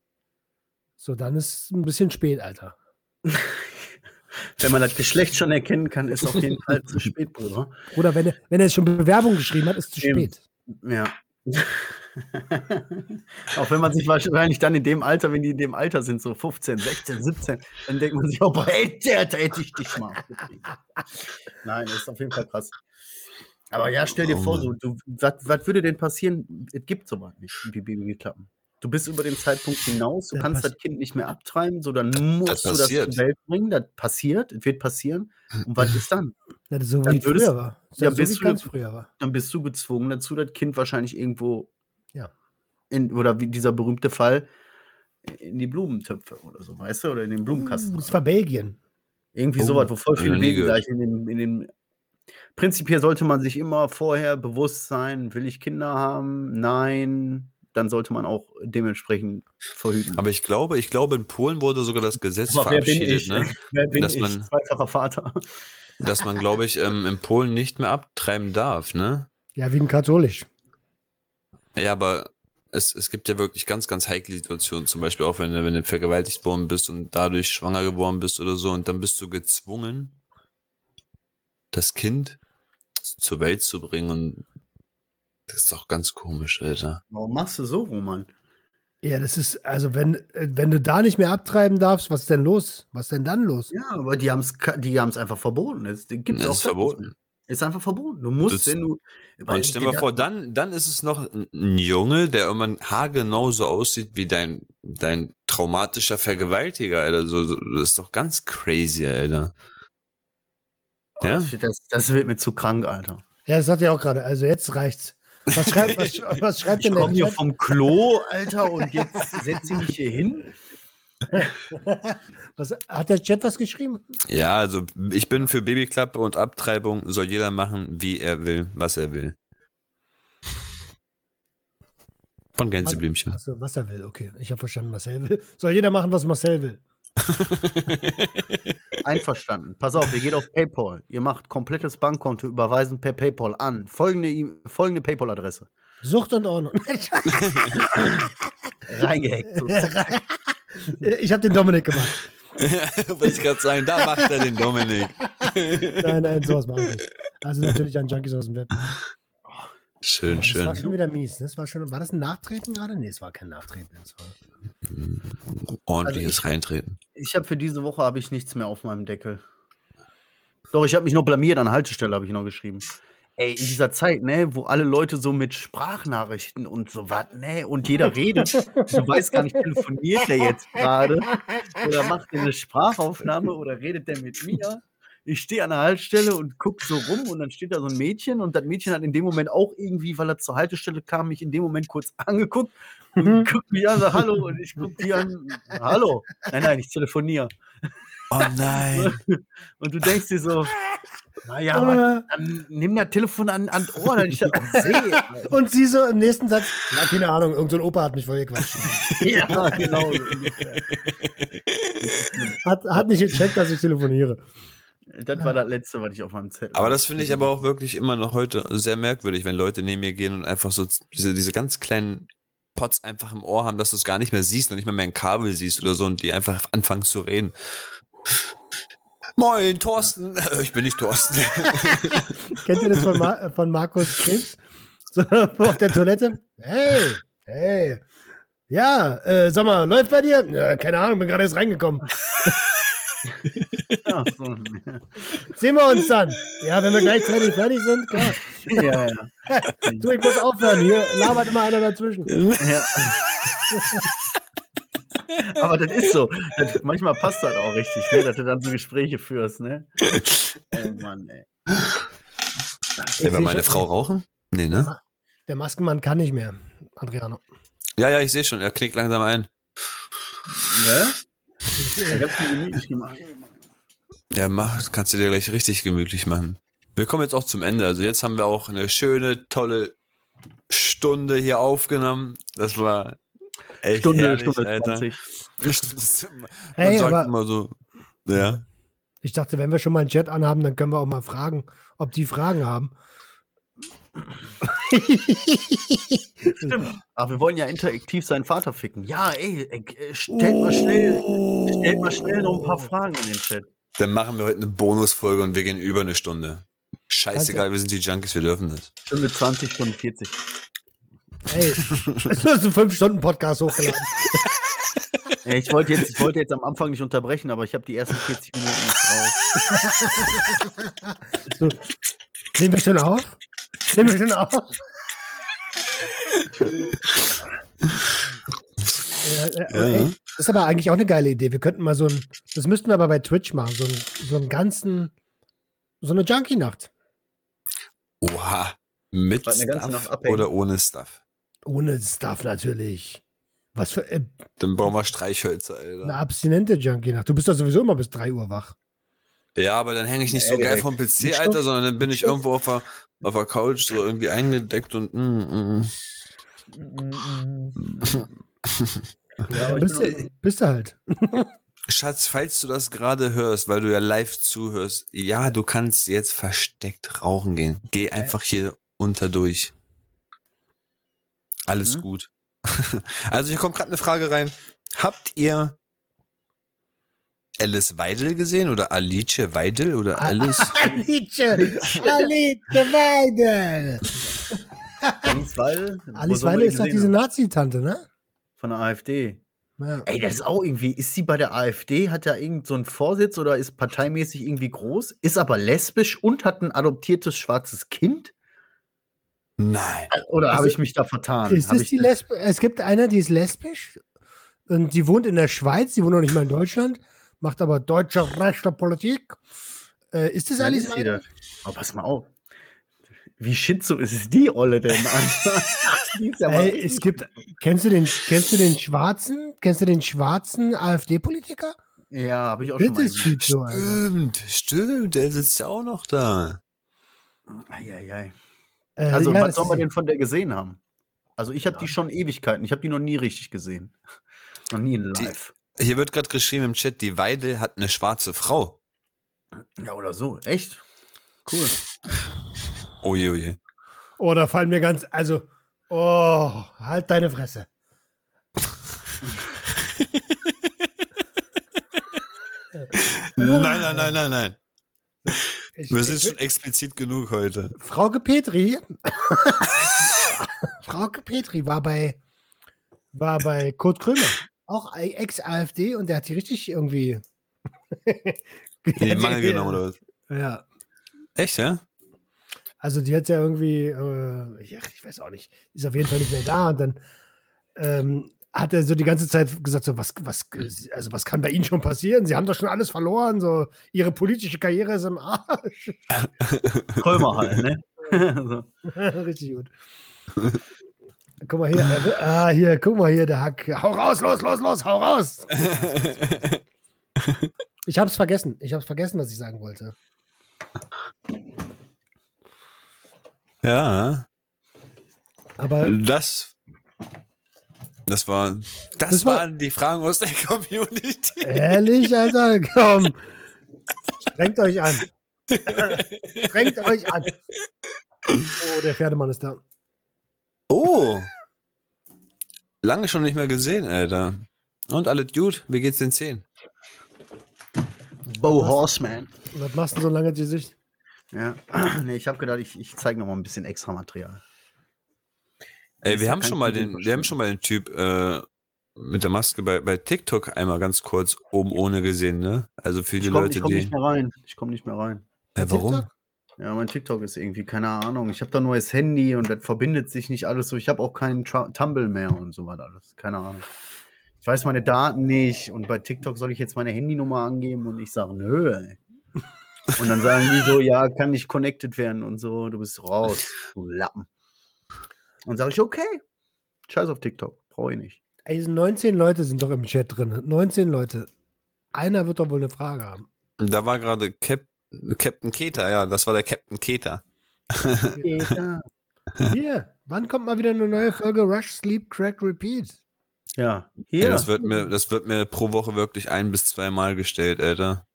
so dann ist es ein bisschen spät, Alter. Wenn man das Geschlecht schon erkennen kann, ist auf jeden Fall zu spät, Bruder. Oder wenn er, wenn er schon Bewerbung geschrieben hat, ist es zu Eben. spät. Ja. auch wenn man sich wahrscheinlich dann in dem Alter, wenn die in dem Alter sind, so 15, 16, 17, dann denkt man sich auch, boah, ey, der, da hätte ich dich mal. Nein, das ist auf jeden Fall krass. Aber ja, stell dir Oh vor, so, du, was, was würde denn passieren? Es gibt sowas nicht, wie Babyklappen. Du bist über den Zeitpunkt hinaus, du Ja, kannst das Kind nicht mehr abtreiben, so dann musst du das passiert. zur Welt bringen. Das passiert, es wird passieren. Und was ist dann? Ja, das so Dann wie es würdest- früher war. Das ja, so bist wie du- ganz früher war. dann bist du gezwungen dazu, das Kind wahrscheinlich irgendwo. In, oder wie dieser berühmte Fall in die Blumentöpfe oder so, weißt du, oder in den Blumenkasten. Das war Belgien. Irgendwie Oh, sowas, wo voll viele gehört. gleich in den, in den Prinzipiell sollte man sich immer vorher bewusst sein, will ich Kinder haben? Nein. Dann sollte man auch dementsprechend verhüten. Aber ich glaube, ich glaube, in Polen wurde sogar das Gesetz Aber wer bin verabschiedet, ich? ne? Wer bin Dass ich? man- Zweifacher Vater. dass man, glaube ich, ähm, in Polen nicht mehr abtreiben darf, ne? Ja, wie ein Katholisch. Ja, aber es, es gibt ja wirklich ganz, ganz heikle Situationen, zum Beispiel auch wenn du, wenn du vergewaltigt worden bist und dadurch schwanger geworden bist oder so, und dann bist du gezwungen, das Kind zur Welt zu bringen und das ist doch ganz komisch, Alter. Warum machst du so, Roman? Ja, das ist, also wenn, wenn du da nicht mehr abtreiben darfst, was ist denn los? Was ist denn dann los? Ja, aber die haben es die haben's einfach verboten. Es gibt Das auch ist verboten. Ist einfach verboten. Du musst, Das- wenn du. Und stell dir vor, dann, dann ist es noch ein Junge, der irgendwann haargenau so aussieht wie dein, dein traumatischer Vergewaltiger, Alter. So, so, das ist doch ganz crazy, Alter. Ja? Das, das wird mir zu krank, Alter. Ja, das sagt er auch gerade. Also jetzt reicht's. Was schreibt, was, was schreibt Ich denn der komme hier vom Klo, Alter, und jetzt setze ich mich hier hin. Was, hat der Chat was geschrieben? Ja, also ich bin für Babyklappe und Abtreibung soll jeder machen, wie er will, was er will. Von Gänseblümchen. Achso, was er will, okay. Ich habe verstanden, was er will. Soll jeder machen, was Marcel will. Einverstanden. Pass auf, ihr geht auf PayPal. Ihr macht komplettes Bankkonto überweisen per PayPal an. Folgende, folgende PayPal-Adresse. Sucht und Ordnung. Reingehackt. So. ich habe den Dominik gemacht. Wollte ich gerade sagen, da macht er den Dominik. Nein, nein, sowas mache ich nicht. Also natürlich an Junkies aus dem Web. Schön, Das war schön. schon wieder mies. Das war, schon, war das ein Nachtreten gerade? Nee, es war kein Nachtreten. Das war, Ordentliches Reintreten. Ich habe für diese Woche habe ich nichts mehr auf meinem Deckel. Doch, ich habe mich noch blamiert an Haltestelle, habe ich noch geschrieben. Ey, in dieser Zeit, ne, wo alle Leute so mit Sprachnachrichten und so was, ne, und jeder redet, du weißt gar nicht, telefoniert der jetzt gerade oder macht der eine Sprachaufnahme oder redet der mit mir? Ich stehe an der Haltestelle und gucke so rum und dann steht da so ein Mädchen und das Mädchen hat in dem Moment auch irgendwie, weil er zur Haltestelle kam, mich in dem Moment kurz angeguckt und guckt mich an, sagt Hallo und ich gucke die an, Hallo. Nein, nein, ich telefoniere. Oh nein. Und du denkst dir so, naja, aber dann nimm das Telefon an, an das Ohr, dann ich das auch sehe. Und sie so im nächsten Satz, ja, keine Ahnung, irgendein so Opa hat mich voll gequatscht. ja, genau. Hat, hat nicht gecheckt, dass ich telefoniere. Das war das Letzte, was ich auf meinem Zettel Aber das finde ich aber auch wirklich immer noch heute sehr merkwürdig, wenn Leute neben mir gehen und einfach so diese, diese ganz kleinen Pots einfach im Ohr haben, dass du es gar nicht mehr siehst und nicht mehr, mehr ein Kabel siehst oder so und die einfach anfangen zu reden. Moin, Thorsten. Äh, Ich bin nicht Thorsten. Kennt ihr das von, Ma äh, von Markus Krebs? So, auf der Toilette? Hey, hey. Ja, äh, sag mal, läuft bei dir? Ja, keine Ahnung, bin gerade erst reingekommen. Ja, so. Sehen wir uns dann. Ja, wenn wir gleichzeitig fertig sind, klar. ja, ja. Du, ich muss aufhören. Hier labert immer einer dazwischen. ja. Aber das ist so. Das, manchmal passt das auch richtig, ne, dass du dann so Gespräche führst, ne? Oh Mann, ey. Ja, war meine Frau rauchen? Nee, ne? Der Maskenmann kann nicht mehr, Adriano. Ja, ja, ich sehe schon. Er knickt langsam ein. Ne? Ich hab's mir gemütlich gemacht. Ja, mach, kannst du dir gleich richtig gemütlich machen. Wir kommen jetzt auch zum Ende. Also jetzt haben wir auch eine schöne, tolle Stunde hier aufgenommen. Das war echt Stunde, herrlich, Stunde Alter. 20. Man Hey, sagt aber- immer so, ja. Ich dachte, wenn wir schon mal einen Chat anhaben, dann können wir auch mal fragen, ob die Fragen haben. Stimmt. Aber wir wollen ja interaktiv seinen Vater ficken. Ja, ey, ey, äh, stellt mal schnell, stellt mal schnell noch ein paar Fragen in den Chat. Dann machen wir heute eine Bonusfolge und wir gehen über eine Stunde. Scheißegal, wir sind die Junkies, wir dürfen das. Stunde 20, Stunde 40. Ey, es ist ein 5-Stunden-Podcast hochgeladen. Ich wollte jetzt, ich wollte jetzt am Anfang nicht unterbrechen, aber ich habe die ersten 40 Minuten nicht drauf. So. Nehmen wir schon auf? Nehmen wir schon auf? Ja, ja. Das ist aber eigentlich auch eine geile Idee. Wir könnten mal so ein, das müssten wir aber bei Twitch machen, so, ein, so einen ganzen, so eine Junkie-Nacht. Oha. Mit Stuff oder ohne Stuff? Ohne Stuff natürlich. Was für äh, Dann brauchen wir Streichhölzer, eine Alter. abstinente Junkie-Nacht. Du bist doch sowieso immer bis 3 Uhr wach. Ja, aber dann hänge ich nicht Ja, so geil vom PC, Nicht Alter, Stoff? sondern dann bin ich Stoff? irgendwo auf der, auf der Couch so irgendwie eingedeckt und mm, mm. Ja, bist, du, bist du halt. Schatz, falls du das gerade hörst, weil du ja live zuhörst, ja, du kannst jetzt versteckt rauchen gehen. Geh einfach hier unter durch. Alles Mhm. gut. Also hier kommt gerade eine Frage rein. Habt ihr Alice Weidel gesehen oder Alice Weidel oder Alice? Alice, Alice Weidel. Alice Weidel. Alice Weidel ist doch diese? Nazi-Tante, ne? Von der AfD. Ja. Ey, das ist auch irgendwie, ist sie bei der AfD, hat ja irgend so einen Vorsitz oder ist parteimäßig irgendwie groß, ist aber lesbisch und hat ein adoptiertes schwarzes Kind? Nein. Oder habe Also, ich mich da vertan? Ist ich die Lesbe? Es gibt eine, die ist lesbisch und die wohnt in der Schweiz, die wohnt noch nicht mal in Deutschland, macht aber deutsche rechte Politik. Äh, ist das Nein, Alice das. Aber pass mal auf. Wie schizo ist es die Olle denn? Mal Ey, es gibt, kennst du den, kennst du den schwarzen, kennst du den schwarzen AfD-Politiker? ja, habe ich auch schon Das mal ist gesehen. schizo. Stimmt, stimmt, der sitzt ja auch noch da. Eieiei. Äh, Also, ja, was soll man denn von der gesehen haben? Also, ich habe die schon Ewigkeiten. Ich habe die noch nie richtig gesehen. Noch nie in Die- live. Hier wird gerade geschrieben im Chat, die Weidel hat eine schwarze Frau. Ja, oder so. Echt? Cool. Oje, oje. Oh, da fallen mir ganz, also, oh, halt deine Fresse. Nein, nein, nein, nein, nein. Ich, Wir sind schon explizit genug heute. Frauke Petri, Frauke Petri war bei, war bei Kurt Krömer, auch Ex-AfD und der hat die richtig irgendwie. Den Mangel genommen oder was? Ja, Echt, ja? also die hat ja irgendwie, äh, ich, ich weiß auch nicht, ist auf jeden Fall nicht mehr da und dann ähm, hat er so die ganze Zeit gesagt, so was, was, also was kann bei Ihnen schon passieren? Sie haben doch schon alles verloren, so Ihre politische Karriere ist im Arsch. Krömer halt, ne? so. Richtig gut. Guck mal hier, äh, ah, hier, guck mal hier, der Hack. Hau raus, los, los, los, hau raus. Ich hab's vergessen. Ich hab's vergessen, was ich sagen wollte. ja, Aber das. Das war. Das, Das war- waren die Fragen aus der Community. ehrlich, Alter, komm. Strengt euch an. Strengt euch an. Oh, der Pferdemann ist da. Oh. Lange schon nicht mehr gesehen, Alter. Und alles gut? Wie geht's den Zehen? Bo Horseman. Was machst du so lange Gesicht? Ja. nee, ich habe gedacht, ich, ich zeige noch mal ein bisschen extra Material. Ey, Ist wir haben schon mal den, wir haben schon mal den Typ äh, mit der Maske bei, bei TikTok einmal ganz kurz oben ohne gesehen, ne? Also für die Ich komme Leute, komm die. nicht mehr rein. Ich komme nicht mehr rein. Äh, warum? TikTok? Ja, mein TikTok ist irgendwie, keine Ahnung. Ich habe da nur das Handy und das verbindet sich nicht alles so. Ich habe auch keinen Tra Tumble mehr und so was alles. Keine Ahnung. Ich weiß meine Daten nicht und bei TikTok soll ich jetzt meine Handynummer angeben und ich sage, nö, ey. Und dann sagen die so, ja, kann nicht connected werden und so, du bist raus, du Lappen. Und sage ich, okay, scheiß auf TikTok, brauche ich nicht. Ey, 19 Leute sind doch im Chat drin. 19 Leute. Einer wird doch wohl eine Frage haben. Da war gerade Cap Captain Keter, ja, das war der Captain Keter. Ja, Hier, wann kommt mal wieder eine neue Folge Rush, Sleep, Crack, Repeat? ja. Ja. hier. das, wird mir, das wird mir pro Woche wirklich ein bis zwei Mal gestellt, Alter.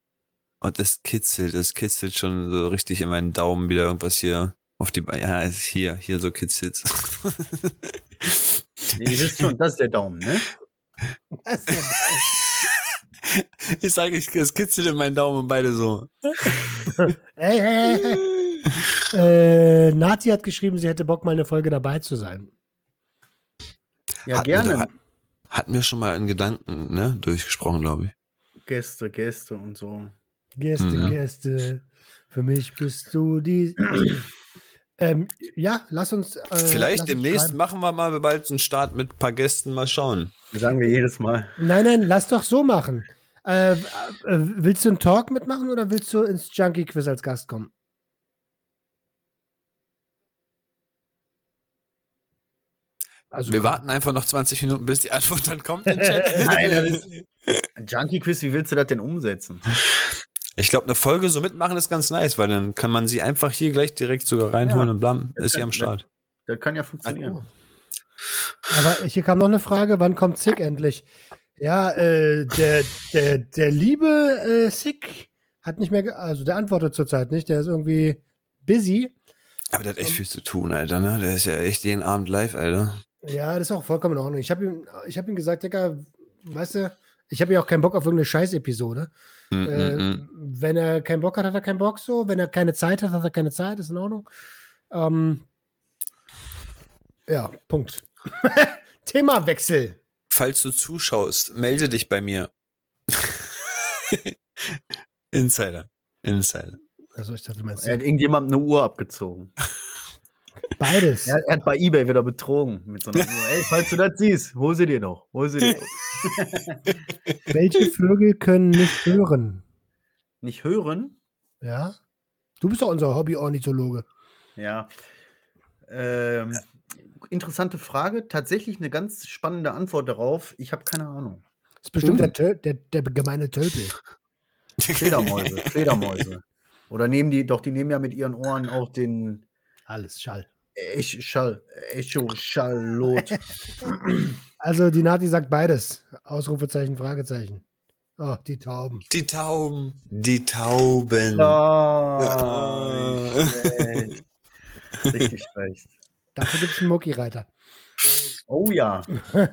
Und das kitzelt, das kitzelt schon so richtig in meinen Daumen wieder irgendwas hier auf die Beine. Ja, es ist hier, hier so kitzelt. Nee, ihr wisst schon, das ist der Daumen, ne? Das ist ja Ich sage, ich, es kitzelt in meinen Daumen und beide so. Hey, hey, hey, äh, Nati hat geschrieben, sie hätte Bock, mal eine Folge dabei zu sein. Ja, wir gerne. Hatten wir schon mal in Gedanken, ne, durchgesprochen, glaube ich. Gäste, Gäste und so. Gäste, Mhm. Gäste, für mich bist du die. ähm, ja, lass uns. Äh, lass Vielleicht uns demnächst schreiben. machen wir mal bald einen Start mit ein paar Gästen, mal schauen. Das sagen wir jedes Mal. Nein, nein, lass doch so machen. Äh, äh, willst du einen Talk mitmachen oder willst du ins Junkie Quiz als Gast kommen? Also, Wir warten einfach noch 20 Minuten, bis die Antwort dann kommt. im Chat. Nein, Junkie Quiz, wie willst du das denn umsetzen? Ich glaube, eine Folge so mitmachen ist ganz nice, weil dann kann man sie einfach hier gleich direkt sogar reinholen Ja. und blam, ist sie am Start. Das kann ja funktionieren. Aber hier kam noch eine Frage, wann kommt Sick endlich? Ja, äh, der, der, der liebe äh, Sick hat nicht mehr, ge also der antwortet zurzeit nicht, der ist irgendwie busy. Aber der hat echt viel zu tun, Alter, ne? Der ist ja echt jeden Abend live, Alter. Ja, das ist auch vollkommen in Ordnung. Ich habe ihm, ich hab ihm gesagt, Digga, weißt du, ich habe ja auch keinen Bock auf irgendeine Scheiß-Episode. Mm, Äh, mm, mm. wenn er keinen Bock hat, hat er keinen Bock so. Wenn er keine Zeit hat, hat er keine Zeit, ist in Ordnung. Ähm, ja, Punkt. Themawechsel. Falls du zuschaust, melde dich bei mir. Insider. Insider. Also ich dachte, du meinst Er hat irgendjemandem eine Uhr abgezogen. beides. Er, er hat bei Ebay wieder betrogen mit so einer Uhr. Ey, falls du das siehst, hol sie dir noch. Hol sie dir noch. Welche Vögel können nicht hören? Nicht hören? Ja? Du bist doch unser Hobby-Ornithologe. Ja. Ähm, interessante Frage. Tatsächlich eine ganz spannende Antwort darauf. Ich habe keine Ahnung. Das ist bestimmt der, Töl der, der gemeine Tölpel. Fledermäuse, Fledermäuse. Oder nehmen die, doch, die nehmen ja mit ihren Ohren auch den Alles Schall. Ech- Schall, Echo, Schallot. Also die Nati sagt beides. Ausrufezeichen, Fragezeichen. Oh, die Tauben. Die Tauben. Die Tauben. Ah, schlecht. Richtig schlecht. Dafür gibt es einen Mucki-Reiter. Oh ja. Oh ja.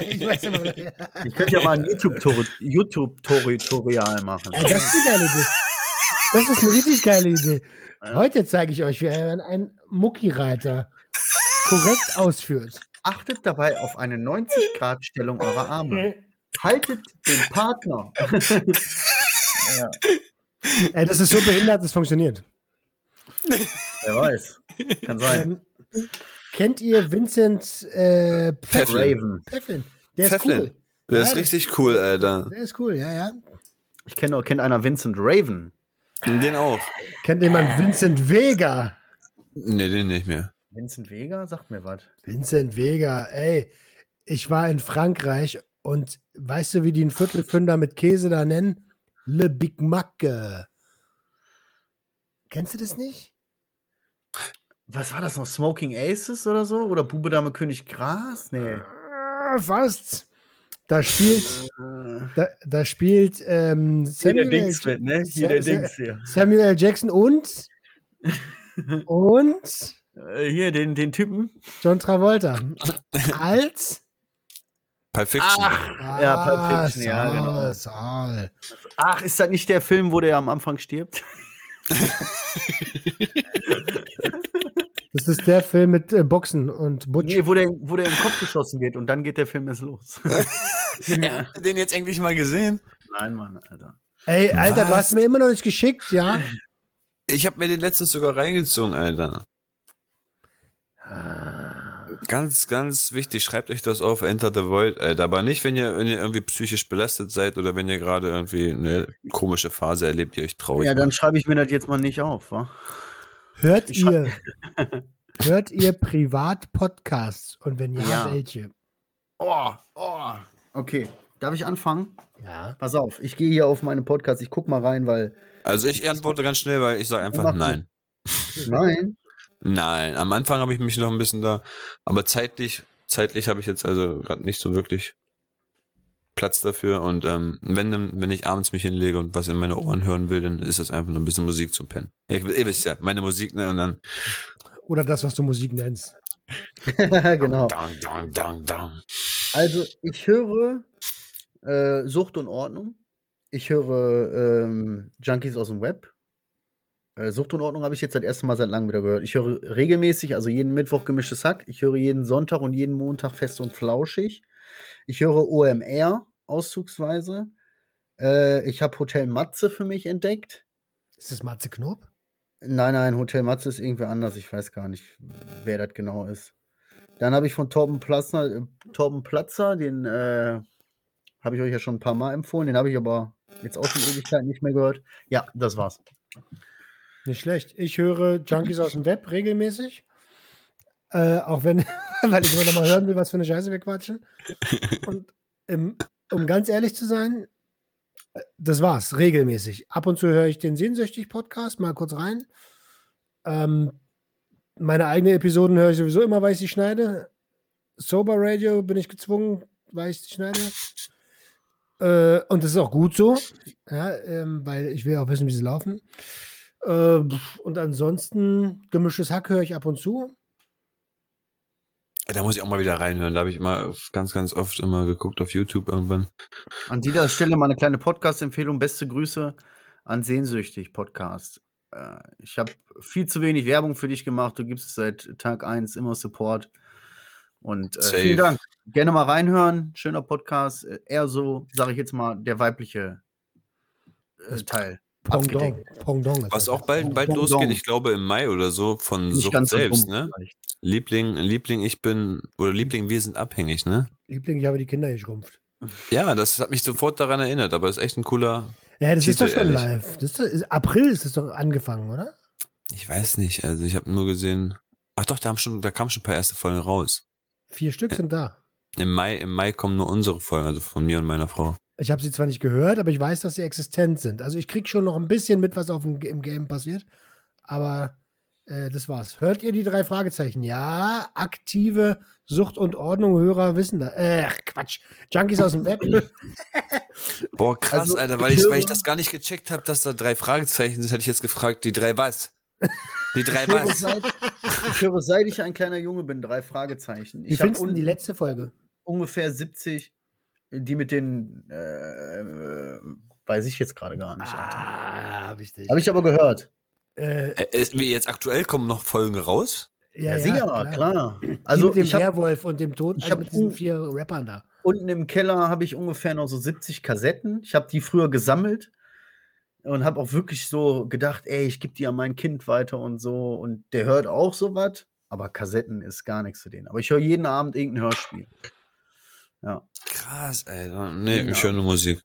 ich weiß immer, ja. Ich könnte ja mal ein YouTube-Tutorial machen. Ey, das ist eine geile Idee. Das ist eine richtig geile Idee. Heute zeige ich euch, wie man einen Mucki-Reiter korrekt ausführt. Achtet dabei auf eine 90-Grad-Stellung eurer Arme. Haltet den Partner. ja, Ey, das ist so behindert, das funktioniert. wer weiß. Kann sein. Ähm, kennt ihr Vincent äh, Pfefflin? Raven. Pfefflin? Der ist Pfefflin. cool. Der ist Ja, richtig cool, Alter. Der ist cool, ja, ja. Ich kenne kennt einer Vincent Raven. Den auch. Kennt jemand Vincent Vega? Nee, den nicht mehr. Vincent Vega? Sagt mir was. Vincent Vega, ey. Ich war in Frankreich und weißt du, wie die einen Viertelfünder mit Käse da nennen? Le Big Mac. Kennst du das nicht? Was war das noch? Smoking Aces oder so? Oder Bube Dame König Gras? Nee. Fast. Da spielt, da, da spielt ähm, Samuel, L. mit, ne? Hier der Dings hier. Samuel. Jackson und und Äh, hier, den, den Typen. John Travolta als Pulp Fiction. Ja, Pulp Fiction, ja, genau. Saul. Ach, ist das nicht der Film, wo der am Anfang stirbt? Das ist der Film mit äh, Boxen und Butch. Nee, wo der, wo der im Kopf geschossen wird und dann geht der Film erst los. Ja, den jetzt endlich mal gesehen. Nein, Mann, Alter. Ey, Alter, du hast mir immer noch nicht geschickt, ja? Ich habe mir den letztens sogar reingezogen, Alter. Ganz, ganz wichtig, schreibt euch das auf Enter the Void, Alter. Aber nicht, wenn ihr, wenn ihr irgendwie psychisch belastet seid oder wenn ihr gerade irgendwie eine komische Phase erlebt, die euch traurig Ja, macht. dann schreibe ich mir das jetzt mal nicht auf, wa? Hört Ich ihr, hört ihr Privat-Podcasts und wenn ja, Ja. welche? Oh, oh. Okay, darf ich anfangen? Ja. Pass auf, ich gehe hier auf meine Podcast, ich guck mal rein, weil. Also ich antworte ganz schnell, weil ich sage einfach du. nein. Nein. Nein, am Anfang habe ich mich noch ein bisschen da, aber zeitlich, zeitlich habe ich jetzt also gerade nicht so wirklich Platz dafür und ähm, wenn wenn ich abends mich hinlege und was in meine Ohren hören will, dann ist das einfach nur ein bisschen Musik zum Pennen. Ich, ihr wisst ja, meine Musik, ne, und dann Oder das, was du Musik nennst. genau. dang, dang, dang, dang. Also, ich höre äh, Sucht und Ordnung. Ich höre ähm, Junkies aus dem Web. Äh, Sucht und Ordnung habe ich jetzt das erste Mal seit langem wieder gehört. Ich höre regelmäßig, also jeden Mittwoch gemischtes Hack. Ich höre jeden Sonntag und jeden Montag fest und flauschig. Ich höre OMR auszugsweise. Äh, ich habe Hotel Matze für mich entdeckt. Ist das Matze Knob? Nein, nein, Hotel Matze ist irgendwie anders. Ich weiß gar nicht, wer das genau ist. Dann habe ich von Torben Platzer, äh, Torben Platzer den äh, habe ich euch ja schon ein paar Mal empfohlen. Den habe ich aber jetzt auch schon Ewigkeit nicht mehr gehört. Ja, das war's. Nicht schlecht. Ich höre Junkies aus dem Web regelmäßig. Äh, auch wenn, weil ich immer noch mal hören will, was für eine Scheiße wir quatschen. Und im, um ganz ehrlich zu sein, äh, das war's, regelmäßig. Ab und zu höre ich den Sehnsüchtig-Podcast, mal kurz rein. Ähm, meine eigenen Episoden höre ich sowieso immer, weil ich sie schneide. Sober Radio bin ich gezwungen, weil ich sie schneide. Äh, und das ist auch gut so, ja, ähm, weil ich will auch wissen, wie sie laufen. Äh, und ansonsten, gemischtes Hack höre ich ab und zu. Da muss ich auch mal wieder reinhören. Da habe ich immer ganz, ganz oft immer geguckt auf YouTube irgendwann. An dieser Stelle mal eine kleine Podcast-Empfehlung. Beste Grüße an Sehnsüchtig Podcast. Äh, ich habe viel zu wenig Werbung für dich gemacht. Du gibst seit Tag 1 immer Support. Und äh, vielen. Dank. Gerne mal reinhören. Schöner Podcast. Äh, Eher so, sage ich jetzt mal, der weibliche äh, Teil. Pendant. abgedeckt. Pendant ist Was auch bald, bald Pendant. losgeht, ich glaube im Mai oder so, von Nicht Sucht selbst, ne? Liebling, Liebling, ich bin, oder Liebling, wir sind abhängig, ne? Liebling, ich habe die Kinder geschrumpft. Ja, das hat mich sofort daran erinnert, aber ist echt ein cooler, Ja, das ist Titel, doch schon ehrlich. live. Das ist, ist, April ist das doch angefangen, oder? ich weiß nicht, also ich habe nur gesehen, ach doch, da, haben schon, da kamen schon ein paar erste Folgen raus. Vier Stück sind da. Im Mai, im Mai kommen nur unsere Folgen, also von mir und meiner Frau. Ich habe sie zwar nicht gehört, aber ich weiß, dass sie existent sind. Also ich kriege schon noch ein bisschen mit, was auf dem, im Game passiert. Aber äh, das war's. Hört ihr die drei Fragezeichen? Ja, aktive Sucht und Ordnung, Hörer wissen da. Äh, Quatsch. Junkies aus dem Web. Boah, krass, Also, Alter, weil ich, weil ich das gar nicht gecheckt habe, dass da drei Fragezeichen sind, hätte ich jetzt gefragt, die drei was? Die drei was? seit, ich höre, seit ich ein kleiner Junge bin, drei Fragezeichen. Wie Ich findest du die letzte Folge? ungefähr 70, die mit den, äh, weiß ich jetzt gerade gar nicht. Ah, hab ich. Habe ich aber gehört. Äh, Äh, jetzt aktuell kommen noch Folgen raus? ja, Ja, sicher, klar. Die Also mit dem ich habe Werwolf und dem Tod, ich also mit diesen vier Rappern da. unten im Keller habe ich ungefähr noch so 70 Kassetten. Ich habe die früher gesammelt und habe auch wirklich so gedacht, ey, ich gebe die an mein Kind weiter und so. Und der hört auch sowas, aber Kassetten ist gar nichts für den. Aber ich höre jeden Abend irgendein Hörspiel. Ja. Krass, Alter. Nee, Genau. ich höre nur Musik.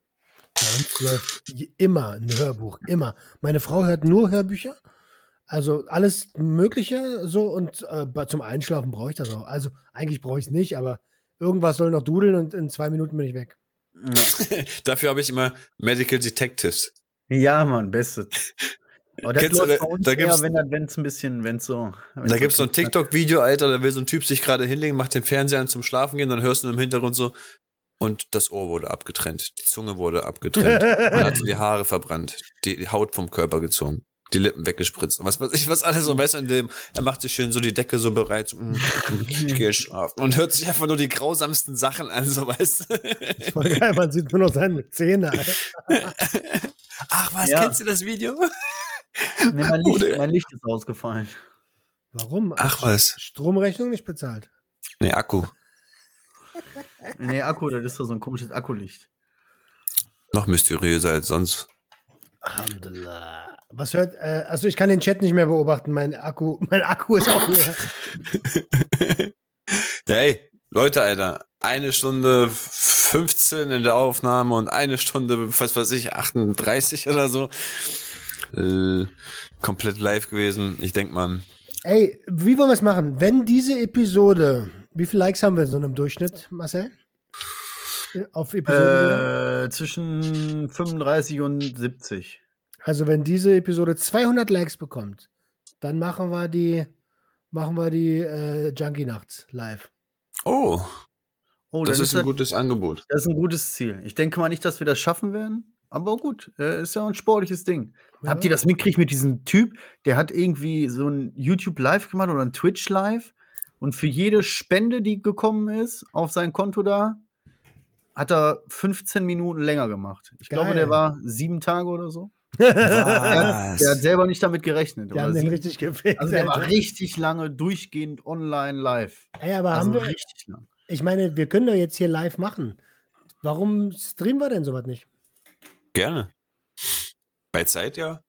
Bei uns läuft immer ein Hörbuch, immer. Meine Frau hört nur Hörbücher. Also alles Mögliche so und äh, zum Einschlafen brauche ich das auch. Also eigentlich brauche ich es nicht, aber irgendwas soll noch dudeln und in zwei Minuten bin ich weg. Ja, Dafür habe ich immer Medical Detectives. ja Mann, bestes. Aber das Kennst du, läuft bei uns da eher, wenn es ein bisschen, wenn es so. wenn's Da gibt es so ein. TikTok-Video, Alter, da will so ein Typ sich gerade hinlegen, macht den Fernseher an zum Schlafen gehen, dann hörst du im Hintergrund so, und das Ohr wurde abgetrennt, die Zunge wurde abgetrennt, man hatte die Haare verbrannt, die, Haut vom Körper gezogen, die Lippen weggespritzt, und was weiß ich, was alles so, weißt du, in dem, er macht sich schön so die Decke so bereit, so, mm, ich gehe schlafen, und hört sich einfach nur die grausamsten Sachen an, so, weißt du. Voll geil, man sieht nur noch seine Zähne. Alter. Ach was, Ja. kennst du das Video? Nee, mein, Licht, Oder- mein Licht ist ausgefallen. Warum? Ach was. Stromrechnung nicht bezahlt. Nee, Akku. Nee, Akku, das ist doch so ein komisches Akkulicht. Noch mysteriöser als sonst. Alhamdulillah. Was hört, äh, also ich kann den Chat nicht mehr beobachten. Mein Akku, mein Akku ist auch leer. Ja, ey, Leute, Alter, eine Stunde 15 in der Aufnahme und eine Stunde, was weiß ich, 38 oder so. Äh, komplett live gewesen. Ich denk mal, Ey, wie wollen wir es machen? Wenn diese Episode, wie viele Likes haben wir so im Durchschnitt, Marcel? Auf Episode? Äh, zwischen 35 und 70. Also wenn diese Episode 200 Likes bekommt, dann machen wir die, machen wir die äh, Junkie Nachts live. oh, Oh, das ist ein gutes Angebot. Das ist ein gutes Ziel. Ich denke mal nicht, dass wir das schaffen werden. Aber gut, äh, ist ja ein sportliches Ding. Habt ihr das mitgekriegt mit diesem Typ? Der hat irgendwie so ein YouTube Live gemacht oder ein Twitch Live. Und für jede Spende, die gekommen ist, auf sein Konto da, hat er 15 Minuten länger gemacht. Ich glaube, der Geil. war sieben Tage oder so. Der, Was? der hat selber nicht damit gerechnet. Die haben den richtig gefickt. also der war richtig lange durchgehend online live. Ey, aber Also haben wir, richtig lang. ich meine, wir können doch jetzt hier live machen. Warum streamen wir denn sowas nicht? Gerne. Bei Zeit ja.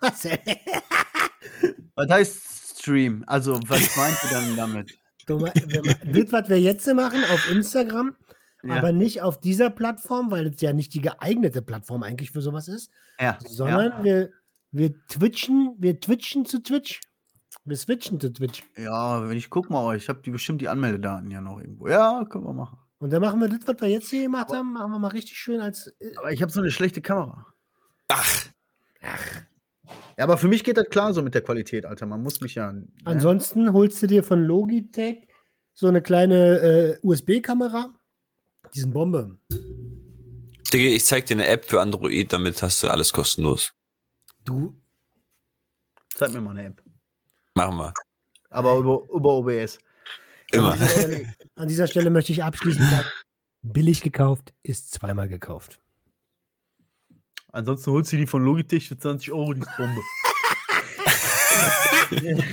Was, ey? Was heißt Stream? Also, was meint ihr dann damit? Du, das, was wir jetzt machen auf Instagram, Ja. aber nicht auf dieser Plattform, weil es ja nicht die geeignete Plattform eigentlich für sowas ist, ja, sondern ja. wir, wir twitchen, wir twitchen zu Twitch. Wir switchen zu Twitch. ja, wenn ich guck mal, ich habe die bestimmt die Anmeldedaten ja noch irgendwo. Ja, können wir machen. Und dann machen wir das, was wir jetzt hier gemacht haben, machen wir mal richtig schön als. äh, Aber ich habe so eine schlechte Kamera. Ach, Ja, aber für mich geht das klar so mit der Qualität, Alter. Man muss mich ja. ne? Ansonsten holst du dir von Logitech so eine kleine äh, USB-Kamera. Diesen Bombe. Digga, ich zeig dir eine App für Android, damit hast du alles kostenlos. Du, Zeig mir mal eine App. Machen wir. Aber über, über OBS. Immer. An dieser, Stelle, an dieser Stelle möchte ich abschließend sagen, billig gekauft ist zweimal gekauft. Ansonsten holst du die von Logitech für 20 Euro die Bombe.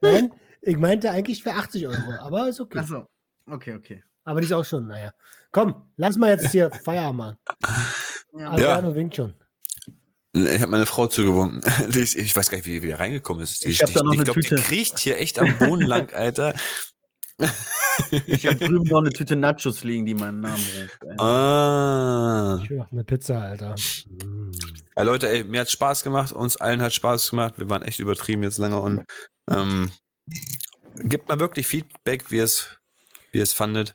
Nein, ich meinte eigentlich für 80 Euro, aber ist okay. Achso. Okay, okay. Aber die ist auch schon, naja. Komm, lass mal jetzt hier Feierabend machen. Adriano winkt schon. Ich habe meine Frau zugewunken. Ist, ich weiß gar nicht, wie die wieder reingekommen ist. Die, Ich ich eine glaub, die kriecht hier echt am Boden lang, Alter. Ich habe drüben noch eine Tüte Nachos liegen, die meinen Namen ruft. Ah. Ich will noch eine Pizza, Alter. Ja, Leute, ey, mir hat Spaß gemacht, uns allen hat Spaß gemacht. Wir waren echt übertrieben jetzt lange und ähm, gebt mal wirklich Feedback, wie es, wie es fandet.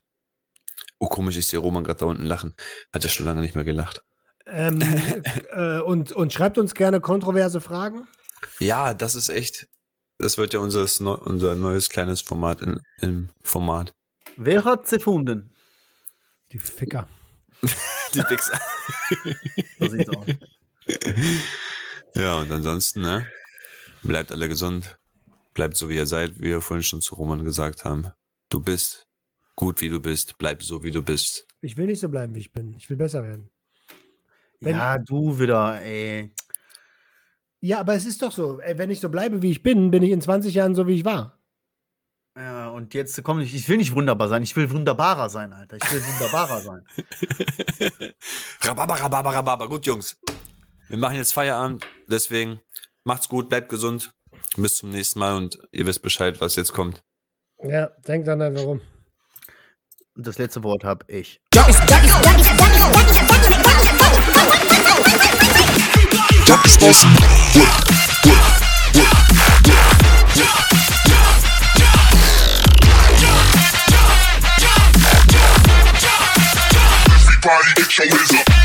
Oh, komisch, ich sehe Roman gerade da unten lachen. Hat er schon lange nicht mehr gelacht. Ähm, äh, und, und schreibt uns gerne kontroverse Fragen. Ja, das ist echt. Das wird ja unser, unser neues kleines Format in, im Format. Wer hat sie gefunden? Die Ficker. Die Wichser. So sieht's aus. Ja, und ansonsten, ne? Bleibt alle gesund. Bleibt so, wie ihr seid, wie wir vorhin schon zu Roman gesagt haben. Du bist gut, wie du bist. Bleib so, wie du bist. Ich will nicht so bleiben, wie ich bin. Ich will besser werden. Wenn- Ja, du wieder, ey. Ja, aber es ist doch so. Wenn ich so bleibe, wie ich bin, bin ich in 20 Jahren so, wie ich war. Ja, und jetzt komm ich, ich will nicht wunderbar sein, ich will wunderbarer sein, Alter. Ich will wunderbarer sein. Rhabarber, Rhabarber, Rhabarber. Gut, Jungs. Wir machen jetzt Feierabend. Deswegen macht's gut, bleibt gesund. Bis zum nächsten Mal und ihr wisst Bescheid, was jetzt kommt. Ja, denkt dann einfach rum. Und das letzte Wort hab ich. Explosive. Whip, whip. Everybody get your hands.